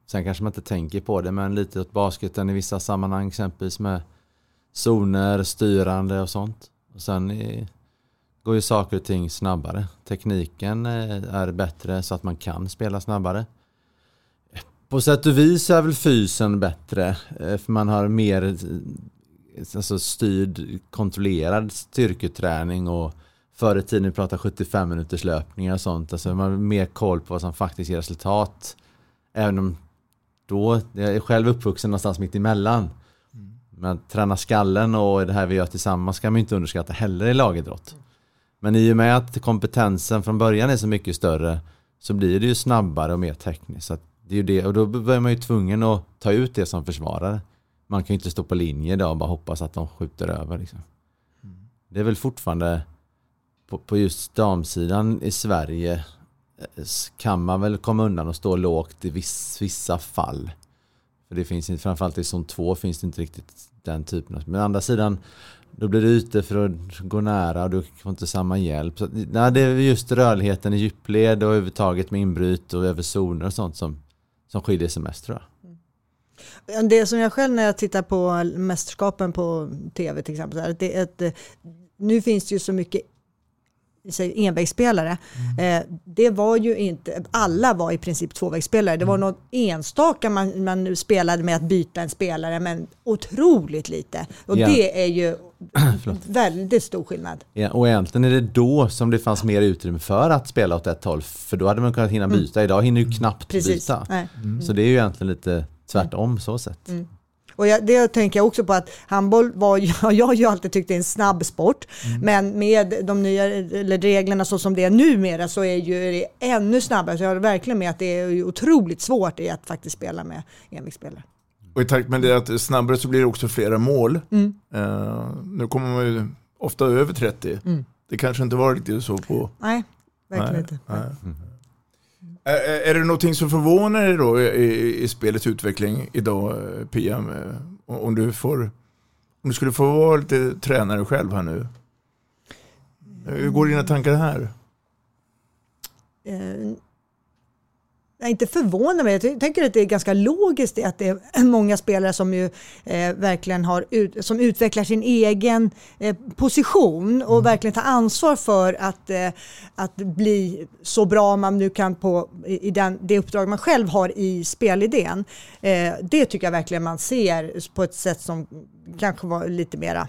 sen kanske man inte tänker på det men lite åt basketen i vissa sammanhang exempelvis med zoner, styrande och sånt. Och sen är, går ju saker och ting snabbare. Tekniken eh, är bättre så att man kan spela snabbare. På sätt och vis är väl fysen bättre. Eh, för man har mer eh, alltså styrd, kontrollerad styrketräning och förr i tiden vi pratade 75 minuters löpningar och sånt. Alltså man har mer koll på vad som faktiskt ger resultat. Även om då, jag är själv uppvuxen någonstans mitt emellan. Men att träna skallen och det här vi gör tillsammans kan man ju inte underskatta heller i lagidrott. Men i och med att kompetensen från början är så mycket större så blir det ju snabbare och mer tekniskt. Så det är ju det, och då blir man ju tvungen att ta ut det som försvarare. Man kan ju inte stå på linje idag och bara hoppas att de skjuter över. Liksom. Det är väl fortfarande på, på just damsidan i Sverige eh, kan man väl komma undan och stå lågt i viss, vissa fall. För det finns inte, framförallt i zon 2 finns det inte riktigt den typen av... Men å andra sidan, då blir du ute för att gå nära och du får inte samma hjälp. Så, nej, det är just rörligheten i djupled och överhuvudtaget med inbryt och över zoner och sånt som, som skiljer sig mest tror jag. Mm. Det som jag själv när jag tittar på mästerskapen på tv till exempel, det är att, nu finns det ju så mycket envägsspelare. Eh, det var ju inte, alla var i princip tvåvägsspelare. Det var något enstaka man, man spelade med att byta en spelare, men otroligt lite. Och Ja. det är ju väldigt stor skillnad. Ja, och egentligen är det då som det fanns mer utrymme för att spela åt ett håll. För då hade man kunnat hinna Mm. byta. Idag hinner ju knappt Precis. byta. Nej. Så det är ju egentligen lite tvärtom så sett. Mm. Och jag, det tänker jag också på att handboll var jag har ju alltid tyckt det är en snabb sport. Men med de nya reglerna så som det är numera så är ju det ännu snabbare. Så jag håller verkligen med att det är otroligt svårt i att faktiskt spela med envägsspelare. Och i takt med det att det är snabbare så blir det också flera mål. Mm. Eh, nu kommer man ju ofta över 30. Mm. Det kanske inte var riktigt så på... Nej, verkligen Nej, inte. nej. Är, är det någonting som förvånar dig då i, i, i spelets utveckling idag, eh, Pia? Eh, om du, får, om du skulle få vara lite tränare själv här nu. Hur går dina tankar här? Eh, jag inte förvånad, men jag tänker att det är ganska logiskt att det är många spelare som ju eh, verkligen har ut, som utvecklar sin egen eh, position och verkligen tar ansvar för att, eh, att bli så bra man nu kan på i, i den, det uppdrag man själv har i spelidén. Eh, det tycker jag verkligen man ser på ett sätt som kanske var lite mera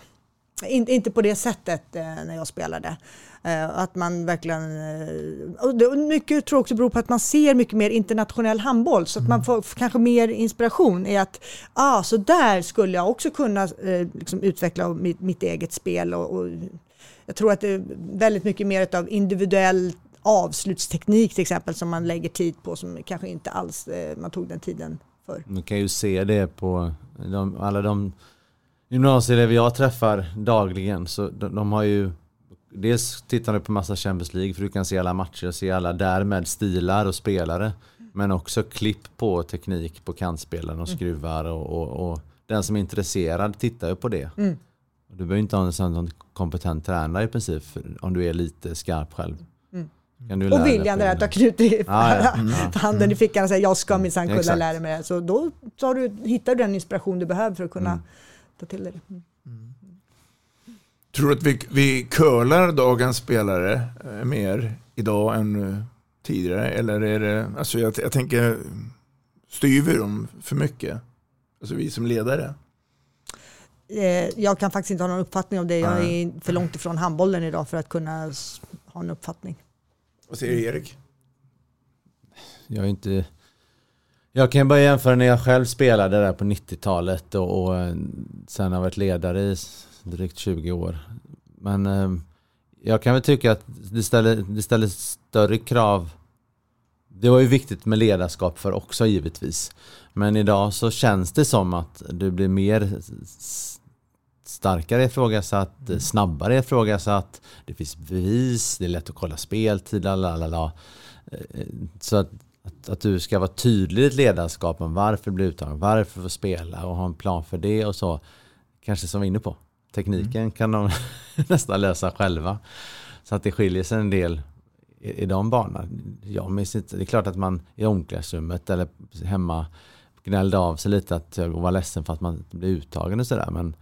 in, inte på det sättet eh, när jag spelade. Eh, att man verkligen... Eh, och det, mycket tror jag också beror på att man ser mycket mer internationell handboll. Så att man får f- kanske mer inspiration i att ah, så där skulle jag också kunna eh, liksom utveckla mitt, mitt eget spel. Och, och jag tror att det är väldigt mycket mer av individuell avslutsteknik till exempel som man lägger tid på som kanske inte alls man tog den tiden för. Man kan ju se det på de, alla de gymnasieelever jag träffar dagligen. Så de, de har ju Dels tittar du på massa Champions League för du kan se alla matcher och se alla därmed stilar och spelare. Men också klipp på teknik på kantspelaren och Mm. skruvar och, och, och den som är intresserad tittar ju på det. Mm. Du behöver inte ha en sån kompetent tränare i princip om du är lite skarp själv. Mm. Kan du Och viljan där att ha knutit Ja, ja. Mm. handen i fickan och säga jag ska minsann kunna lära mig det. Så då tar du, hittar du den inspiration du behöver för att kunna Mm. ta till dig det. Tror du att vi, vi curlar dagens spelare eh, mer idag än eh, tidigare? Eller är det, alltså jag, jag tänker, styr vi dem för mycket? Alltså vi som ledare. Eh, Jag kan faktiskt inte ha någon uppfattning om det. Jag är för långt ifrån handbollen idag för att kunna ha en uppfattning. Vad säger Erik? Jag är inte... Jag kan bara jämföra när jag själv spelade där på 90-talet och, och sen har varit ledare i drygt 20 år. Men eh, jag kan väl tycka att det ställer, det ställer större krav. Det var ju viktigt med ledarskap för också givetvis. Men idag så känns det som att du blir mer starkare ifrågasatt, snabbare ifrågasatt. Det finns bevis, det är lätt att kolla speltid, lalala. Eh, Så att, att, att du ska vara tydlig i ditt ledarskap om varför du blir uttagen, varför du får spela och ha en plan för det och så. Kanske som vi är inne på. Tekniken kan de nästan lösa själva. Så att det skiljer sig en del i, i de banorna. Jag minns inte, det är klart att man i omklädningsrummet eller hemma gnällde av sig lite att jag var ledsen för att man blev uttagen och sådär. Men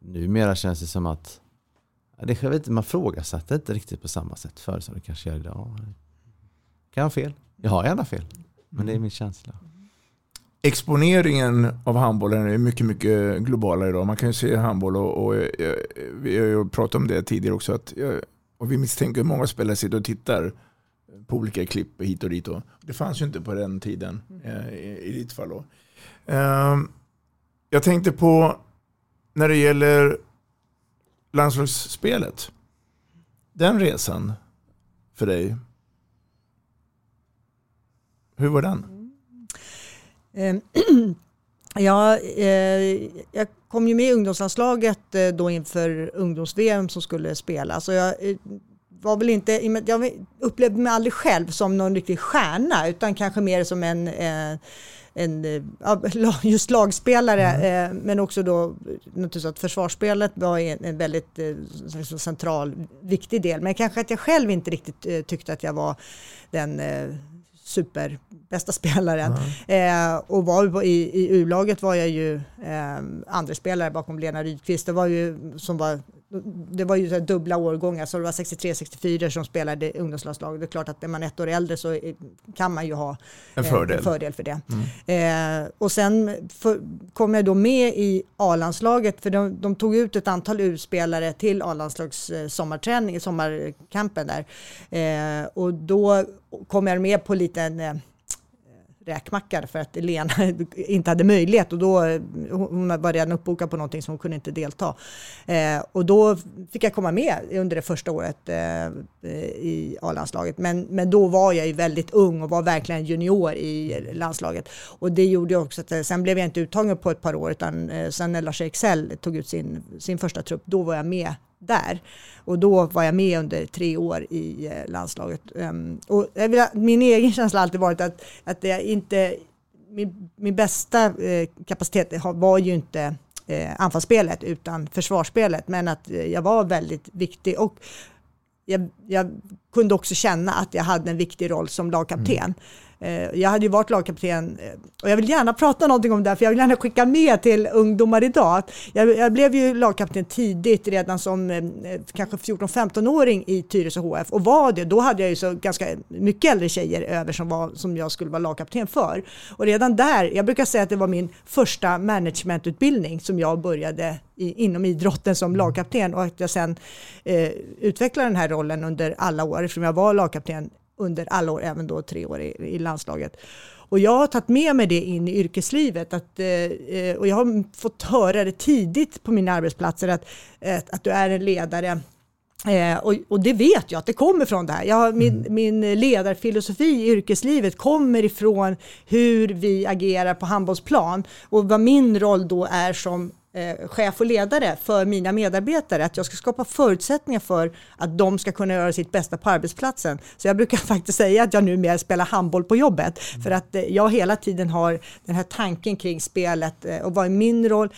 numera känns det som att det, jag vet inte, man frågasätter inte riktigt på samma sätt förr som det kanske gör idag. Kan jag ha fel? Jag har gärna fel. Men det är min känsla. Exponeringen av handbollen är mycket, mycket globalare idag. Man kan ju se handboll och, och, och vi har ju pratat om det tidigare också. Att, och vi misstänker att många spelare sitter och tittar på olika klipp hit och dit. Och det fanns ju inte på den tiden eh, i, i ditt fall. Då. Eh, jag tänkte på när det gäller landslagsspelet. Den resan för dig. Hur var den? Mm. Ja, eh, jag kom ju med i ungdomslandslaget eh, då inför ungdoms-VM som skulle spelas. Och jag eh, var väl inte, jag upplevde mig aldrig själv som någon riktig stjärna utan kanske mer som en, en just lagspelare mm. men också då naturligtvis att försvarsspelet var en, väldigt central, viktig del. Men kanske att jag själv inte riktigt tyckte att jag var den superbästa spelaren. Mm. Eh, och var, i, i U-laget var jag ju eh, andra spelare bakom Lena Rydqvist. Det var ju som var det var ju dubbla årgångar, så det var 63-64 som spelade ungdomslandslaget. Det är klart att är man ett år äldre så kan man ju ha en fördel, eh, en fördel för det. Mm. Eh, och sen för, kom jag då med i A-landslaget, för de, de, tog ut ett antal U-spelare till A-landslags eh, sommarträning, sommarkampen där. Eh, och då kom jag med på liten eh, räkmackar för att Lena inte hade möjlighet och då hon var redan uppbokad på någonting som hon kunde inte delta. Eh, och då fick jag komma med under det första året eh, i A-landslaget. Men, men då var jag ju väldigt ung och var verkligen junior i landslaget. Och det gjorde också att eh, sen blev jag inte uttagen på ett par år utan eh, sen när Lars Excel tog ut sin, sin första trupp, då var jag med där. Och då var jag med under tre år i eh, landslaget. Ehm, och min egen känsla har alltid varit att, att jag inte, min, min bästa eh, kapacitet var ju inte eh, anfallsspelet utan försvarsspelet. Men att jag var väldigt viktig och jag, jag, kunde också känna att jag hade en viktig roll som lagkapten. Mm. Eh, jag hade ju varit lagkapten eh, och jag vill gärna prata någonting om det för jag vill gärna skicka med till ungdomar idag. Jag, jag blev ju lagkapten tidigt redan som eh, kanske 14-15-åring i Tyresö HF och var det, då hade jag ju så ganska mycket äldre tjejer över som, var, som jag skulle vara lagkapten för. Och redan där, jag brukar säga att det var min första managementutbildning som jag började i, inom idrotten som lagkapten och att jag sen eh, utvecklade den här rollen under alla år eftersom jag var lagkapten under alla år, även då tre år i, i landslaget. Och jag har tagit med mig det in i yrkeslivet att, eh, eh och jag har fått höra det tidigt på mina arbetsplatser att, att, att du är en ledare Eh, och, och, det vet jag att det kommer från det här. Jag, min, mm. min ledarfilosofi i yrkeslivet kommer ifrån hur vi agerar på handbollsplan och vad min roll då är som eh, chef och ledare för mina medarbetare, att jag ska skapa förutsättningar för att de ska kunna göra sitt bästa på arbetsplatsen. Så jag brukar faktiskt säga att jag numera spelar handboll på jobbet, mm. för att eh, jag hela tiden har den här tanken kring spelet eh, och vad är min roll?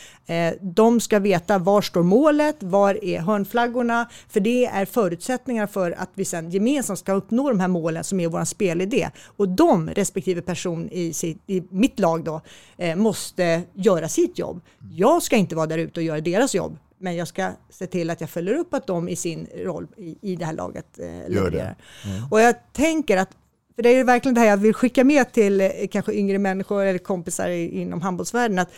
De ska veta var står målet, var är hörnflaggorna, för det är förutsättningar för att vi sen gemensamt ska uppnå de här målen som är vår spelidé. Och de, respektive person i, sitt, i mitt lag då, måste göra sitt jobb. Jag ska inte inte vara där ute och göra deras jobb. Men jag ska se till att jag följer upp att de i sin roll i, i det här laget eh, levererar. Mm. Och jag tänker att, för det är verkligen det här jag vill skicka med till eh, kanske yngre människor eller kompisar inom handbollsvärlden, att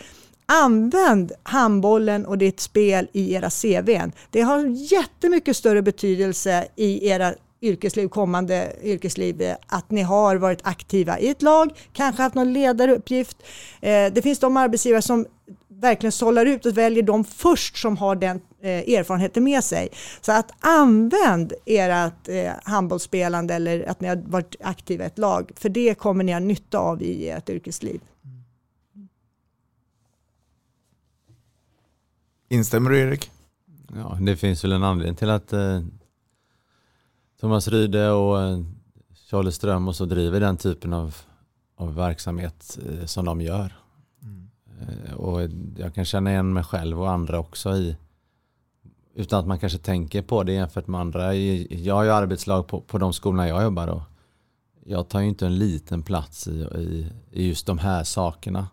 använd handbollen och ditt spel i era CVn. Det har jättemycket större betydelse i era yrkesliv, kommande yrkesliv, eh, att ni har varit aktiva i ett lag, kanske haft någon ledaruppgift. Eh, det finns de arbetsgivare som verkligen sållar ut och väljer de först som har den eh, erfarenheten med sig. Så att använd ert eh, handbollsspelande eller att ni har varit aktiva i ett lag, för det kommer ni ha nytta av i ert yrkesliv. Instämmer du Erik? Ja, det finns väl en anledning till att eh, Thomas Ryde och eh, Charlie Ström och så driver den typen av, av verksamhet eh, som de gör. Eh, och jag kan känna igen mig själv och andra också i utan att man kanske tänker på det jämfört med andra. Jag har ju arbetslag på, på de skolorna jag jobbar och jag tar ju inte en liten plats i, i, i just de här sakerna.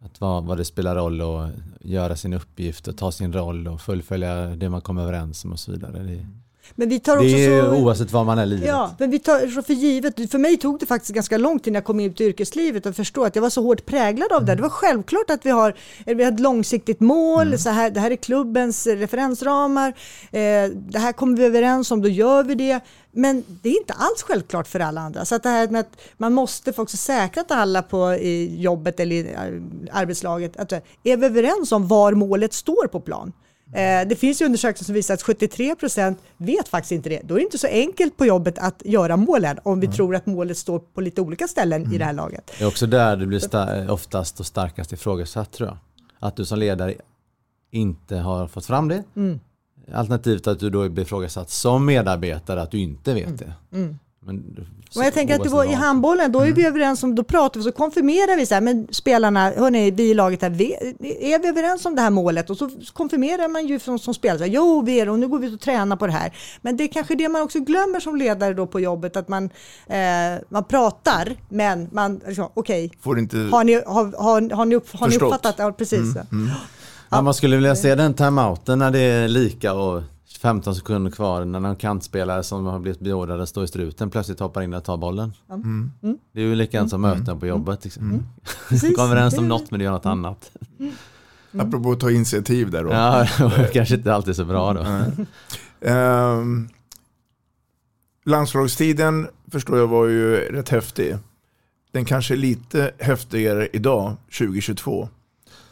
Att vad, vad det spelar roll att göra sin uppgift och ta sin roll och fullfölja det man kommer överens om och så vidare. Det, mm. Men vi tar också Det är så... oavsett vad man är i livet. Ja, men vi tar så för givet. För mig tog det faktiskt ganska lång tid när jag kom ut i yrkeslivet att förstå att jag var så hårt präglad av det. Det var självklart att vi har, vi har ett långsiktigt mål, så här, det här är klubbens referensramar, eh, det här kommer vi överens om, då gör vi det. Men det är inte alls självklart för alla andra. Så att det här med att man måste också säkra att alla på i jobbet eller i eh, arbetslaget, att är vi överens om var målet står på plan? Eh, det finns ju undersökningar som visar att 73 procent vet faktiskt inte det. Då är det inte så enkelt på jobbet att göra målen om vi tror att målet står på lite olika ställen i det här laget. Det är också där det blir sta- oftast och starkast ifrågasatt tror jag. Att du som ledare inte har fått fram det. Mm. Alternativt att du då blir ifrågasatt som medarbetare att du inte vet det. Mm. Men, Och jag tänker att det oavsett var i handbollen, då är vi överens om, då pratar vi så konfirmerar vi så här, men spelarna, hörni, vi i laget här, vi, är vi överens om det här målet? Och så konfirmerar man ju som, som spelare, så här, jo vi är det och nu går vi ut och tränar på det här. Men det är kanske det man också glömmer som ledare då på jobbet, att man, eh, man pratar, men man, liksom, okej, Får inte... har ni, har, har, har ni, upp, har ni uppfattat? Ja, precis. Mm. Ja, man skulle vilja se den timeouten när det är lika och 15 sekunder kvar när någon kantspelare som har blivit beordrad att stå i struten plötsligt hoppar in och tar bollen. Mm. Det är ju likadant som möten på jobbet. Liksom. Precis. Kom överens om Det- något men det gör något annat. Apropå att ta initiativ där då. Ja, kanske inte alltid så bra då. Ehm, landslagstiden förstår jag var ju rätt häftig. Den kanske är lite häftigare idag, 2022.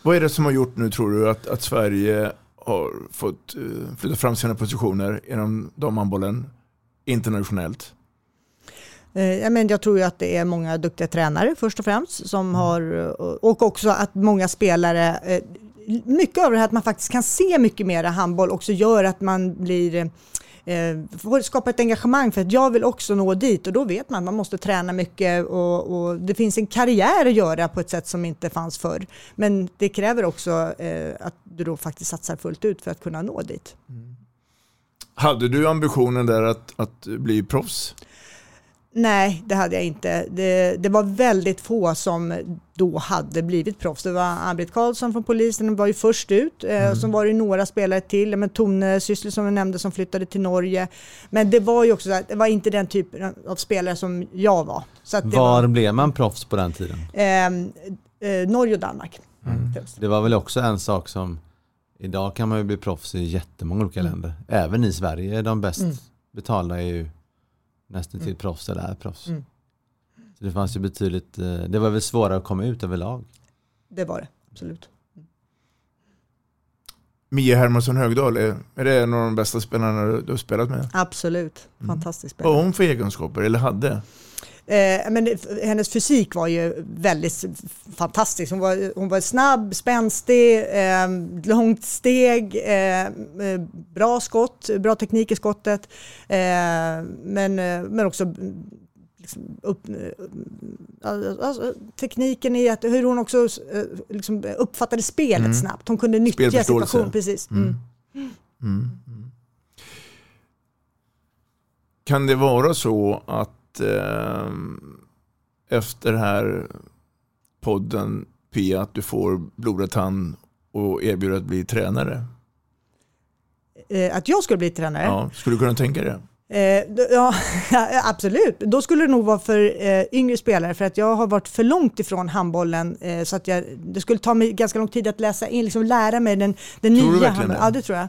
Vad är det som har gjort nu tror du att, att Sverige har fått uh, flytta fram sina positioner inom damhandbollen internationellt? Eh, men jag tror ju att det är många duktiga tränare först och främst som har och också att många spelare eh, mycket av det här att man faktiskt kan se mycket mer handboll också gör att man blir eh, skapa ett engagemang för att jag vill också nå dit och då vet man att man måste träna mycket och, och det finns en karriär att göra på ett sätt som inte fanns förr. Men det kräver också eh, att du då faktiskt satsar fullt ut för att kunna nå dit. Mm. Hade du ambitionen där att, att bli proffs? Nej, det hade jag inte. Det, det var väldigt få som då hade blivit proffs. Det var Ann-Britt Karlsson från polisen, var ju först ut. Eh, Sen var det några spelare till, men Tone Syssel som jag nämnde som flyttade till Norge. Men det var ju också så att det var inte den typen av spelare som jag var. Det Var blev man proffs på den tiden? Ehm, eh, Norge och Danmark. Det var väl också en sak som Idag kan man ju bli proffs i jättemånga olika Mm. länder. Även i Sverige är de bäst Mm. betalda är ju nästan till Mm. proffs eller är proffs. Mm. Så det fanns ju betydligt, eh, det var väl svårare att komma ut överlag. Det var det, absolut. Mia Hermansson Högdahl, är, är det en av de bästa spelarna du, du har spelat med? Absolut, fantastiskt Vad spelare. har hon för egenskaper, eller hade? Eh, men hennes fysik var ju väldigt fantastisk. Hon var, hon var snabb, spänstig, eh, långt steg, eh, eh, bra skott, bra teknik i skottet. Eh, men, eh, men också liksom upp, alltså, tekniken i att, hur hon också eh, liksom uppfattade spelet Mm. snabbt. Hon kunde nyttja situationen. Precis. Mm. Mm. Mm. Mm. Kan det vara så att eh, efter den här podden, Pia, att du får blodad tand och erbjuder att bli tränare? Eh, att jag skulle bli tränare? Ja, skulle du kunna tänka det? Eh, ja, absolut. Då skulle det nog vara för eh, yngre spelare för att jag har varit för långt ifrån handbollen eh, så att jag, det skulle ta mig ganska lång tid att läsa in, liksom lära mig den, den Tror nya handbollen. Ja, det tror jag.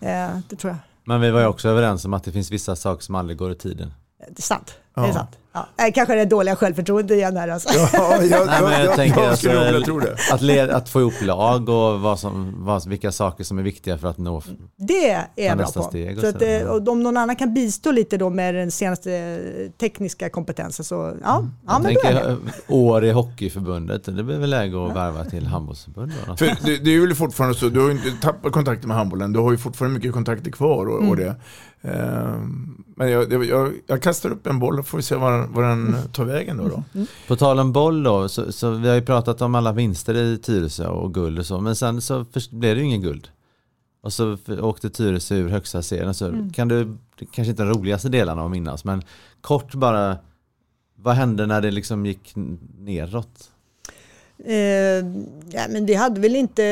Eh, det tror jag. Men vi var ju också överens om att det finns vissa saker som aldrig går i tiden. Det är sant. Det Ja. är sant. Ja. Kanske det dåliga självförtroendet igen här alltså. Nej, men jag tänker jag alltså, vilja tro det. Att, led, att få ihop lag och vad som, vad, vilka saker som är viktiga för att nå Det är jag bra nästa på. steg och Så att, eh, och om någon annan kan bistå lite då med den senaste eh, tekniska kompetensen så ja, ja jag men då är tänker det. år i Hockeyförbundet, det blir väl läge att värva till handbollsförbund då? För det, det är ju fortfarande så, du har ju inte tappat kontakten med handbollen, du har ju fortfarande mycket kontakter kvar och, och Mm. det. Ehm, men jag, jag, jag, jag kastar upp en boll och får se var, var den tar vägen då. då. På tal om boll då, så, så vi har ju pratat om alla vinster i Tyresö och guld och så, men sen så blev det ju ingen guld. Och så åkte Tyresö ur högsta serien, så Mm. kan du, kanske inte de roligaste delarna att minnas, men kort bara, vad hände när det liksom gick neråt? Eh, ja, men vi hade väl inte...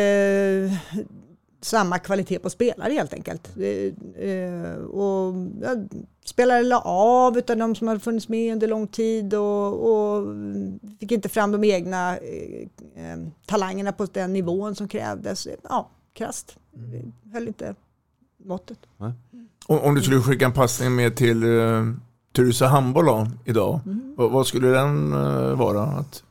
samma kvalitet på spelare helt enkelt. Eh, eh, och, spelare la av utav de som hade funnits med under lång tid och, och fick inte fram de egna eh, eh talangerna på den nivån som krävdes. Ja, krasst. Höll inte måttet. Om, om du skulle skicka en passning med till uh, Tyresö handboll idag, mm. vad, vad, skulle den uh, vara? Att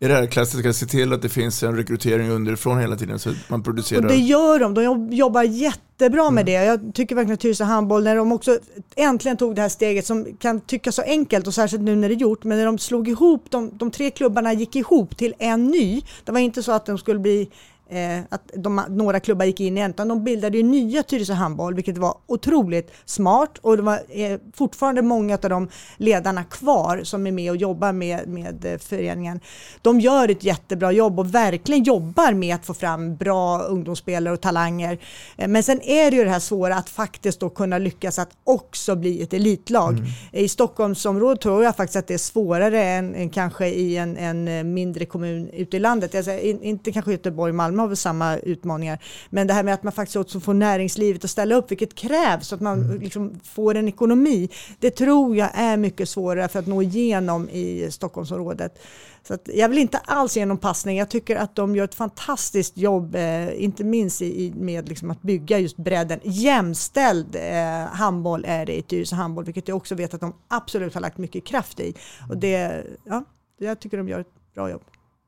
i det här klassiska se till att det finns en rekrytering underifrån hela tiden så man producerar. Och det gör de, de jobbar jättebra mm. med det. Jag tycker verkligen att Tyresö Handboll, när de också äntligen tog det här steget som kan tyckas så enkelt och särskilt nu när det är gjort, men när de slog ihop, de, de tre klubbarna gick ihop till en ny. Det var inte så att de skulle bli eh, att de, några klubbar gick in igen, utan de bildade ju nya Tyresö Handboll, vilket var otroligt smart och det var eh, fortfarande många av de ledarna kvar som är med och jobbar med, med eh, föreningen. De gör ett jättebra jobb och verkligen jobbar med att få fram bra ungdomsspelare och talanger. Eh, men sen är det ju det här svåra att faktiskt då kunna lyckas att också bli ett elitlag. Mm. I Stockholmsområdet tror jag faktiskt att det är svårare än, än kanske i en, en eh, mindre kommun ute i landet. Alltså, inte kanske Göteborg, Malmö Malmö har väl samma utmaningar. Men det här med att man faktiskt också får näringslivet att ställa upp, vilket krävs, så att man mm. liksom får en ekonomi. Det tror jag är mycket svårare för att nå igenom i Stockholmsområdet. Så jag vill inte alls ge någon passning. Jag tycker att de gör ett fantastiskt jobb, eh, inte minst i, med liksom att bygga just bredden. Jämställd eh, handboll är det i Tyresö handboll, vilket jag också vet att de absolut har lagt mycket kraft i. Och det, ja, jag tycker de gör ett bra jobb.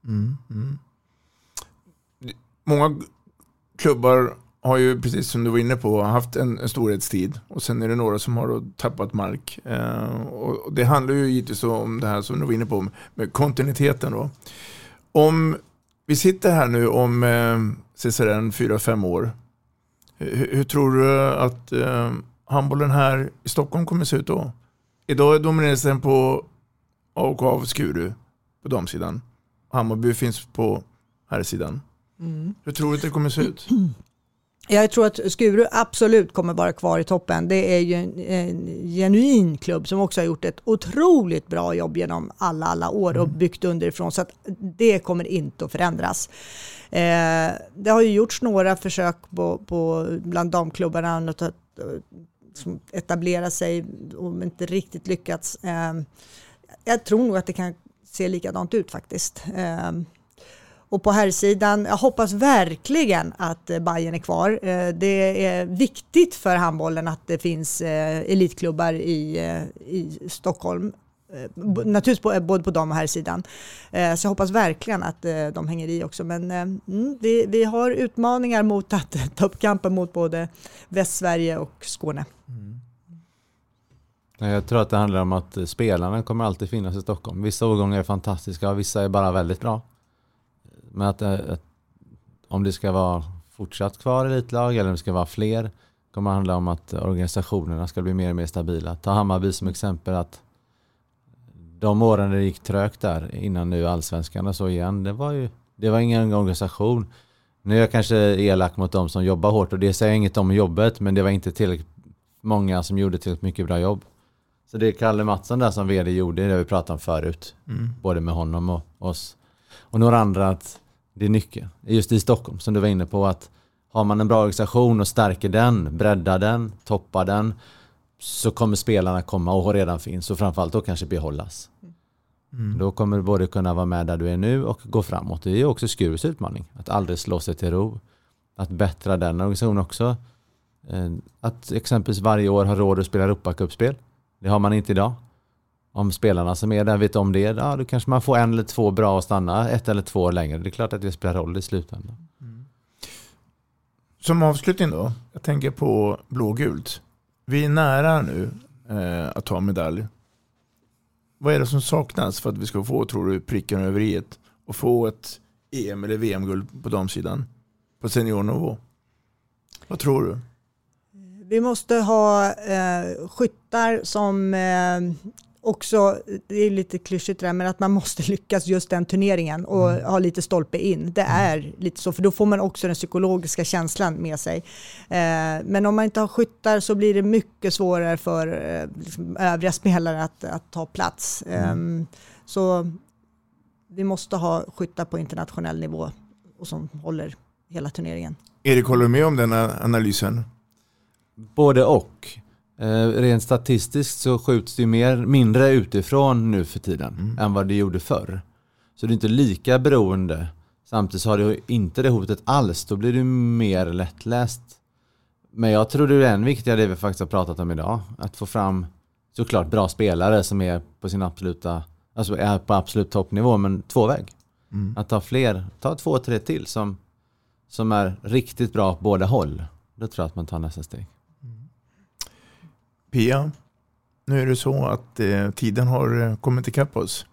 Mm, mm många klubbar har ju, precis som du var inne på, haft en, en storhetstid. Och sen är det några som har tappat mark. Eh, och det handlar ju givetvis om det här som du var inne på, med kontinuiteten. Då. Om vi sitter här nu om eh, CSRN 4-5 år. Eh, hur, hur, tror du att eh, handbollen här i Stockholm kommer att se ut då? Idag domineras den på AOK av Skuru på damsidan. Hammarby finns på här sidan. Mm. Hur tror du att det kommer se ut? Jag tror att Skuru absolut kommer vara kvar i toppen. Det är ju en, en, genuin klubb som också har gjort ett otroligt bra jobb genom alla, alla år och mm. byggt underifrån. Så att det kommer inte att förändras. Eh, det har ju gjorts några försök på, på bland damklubbarna att, att, etablera sig och inte riktigt lyckats. Eh, jag tror nog att det kan se likadant ut faktiskt. Eh, och på här sidan, jag hoppas verkligen att eh, Bayern är kvar. Eh, det är viktigt för handbollen att det finns eh, elitklubbar i, i Stockholm. Naturligtvis både på dam och här sidan. Så jag hoppas verkligen att de hänger i också. Men mm, vi, vi har utmaningar mot att ta upp kampen mot både Västsverige och Skåne. Mm. Jag tror att det handlar om att spelarna kommer alltid finnas i Stockholm. Vissa årgångar är fantastiska och vissa är bara väldigt bra. Men att, eh, att, om det ska vara fortsatt kvar elitlag eller om det ska vara fler kommer handla om att organisationerna ska bli mer och mer stabila. Ta Hammarby som exempel att de åren det gick trögt där innan nu allsvenskan och så igen, det var ju det var ingen organisation. Nu är jag kanske elak mot de som jobbar hårt och det säger inget om jobbet men det var inte tillräckligt många som gjorde tillräckligt mycket bra jobb. Så det Kalle Mattsson där som vd gjorde, det vi pratat om förut. Mm. Både med honom och oss och några andra att det är nyckeln. Just i Stockholm som du var inne på att har man en bra organisation och stärker den, breddar den, toppar den så kommer spelarna komma och redan finns och framförallt då kanske behållas. Mm. Då kommer du både kunna vara med där du är nu och gå framåt. Det är också Skurus utmaning. Att aldrig slå sig till ro. Att bättra den organisationen också. Eh, att exempelvis varje år ha råd att spela Europacupspel. Det har man inte idag om spelarna som är där vet om det, ja, då kanske man får en eller två bra och stanna ett eller två år längre. Det är klart att det spelar roll i slutändan. Mm. Som avslutning då, jag tänker på blågult. Vi är nära nu eh, att ta medalj. Vad är det som saknas för att vi ska få, tror du, pricken över i och få ett EM eller VM-guld på damsidan på seniornivå? Vad tror du? Vi måste ha eh, skyttar som eh, också, det är lite klyschigt där, men att man måste lyckas just den turneringen och mm. ha lite stolpe in. Det mm. är lite så, för då får man också den psykologiska känslan med sig. Eh, men om man inte har skyttar så blir det mycket svårare för eh, liksom, övriga spelare att, att ta plats. Mm. Eh, så vi måste ha skyttar på internationell nivå och som håller hela turneringen. Erik, håller du med om den analysen? Både och. Eh, rent statistiskt så skjuts det mer, mindre utifrån nu för tiden mm. än vad det gjorde förr. Så det är inte lika beroende. Samtidigt så har du inte det hotet alls. Då blir du mer lättläst. Men jag tror det är än viktigare det vi faktiskt har pratat om idag. Att få fram såklart bra spelare som är på sin absoluta, alltså är på absolut toppnivå, men tvåväg. Mm. Att ta fler, ta två, tre till som, som är riktigt bra på båda håll. Då tror jag att man tar nästa steg. Pia, nu är det så att eh, tiden har eh, kommit ikapp oss.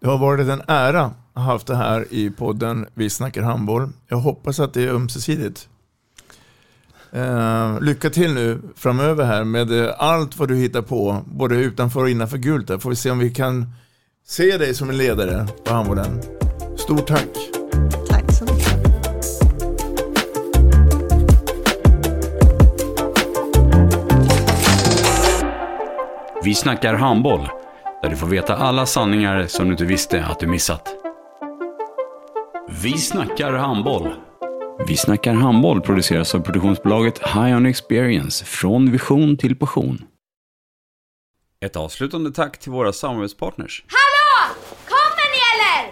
Det har varit en ära att ha haft det här i podden Vi snackar handboll. Jag hoppas att det är ömsesidigt. Eh, lycka till nu framöver här med eh, allt vad du hittar på, både utanför och innanför gult. Där. Får vi se om vi kan se dig som en ledare på handbollen. Stort! Tack Vi snackar handboll, där du får veta alla sanningar som du inte visste att du missat. Vi snackar handboll. Vi snackar handboll produceras av produktionsbolaget High On Experience, från vision till passion. Ett avslutande tack till våra samarbetspartners. Hallå! Kommer ni eller?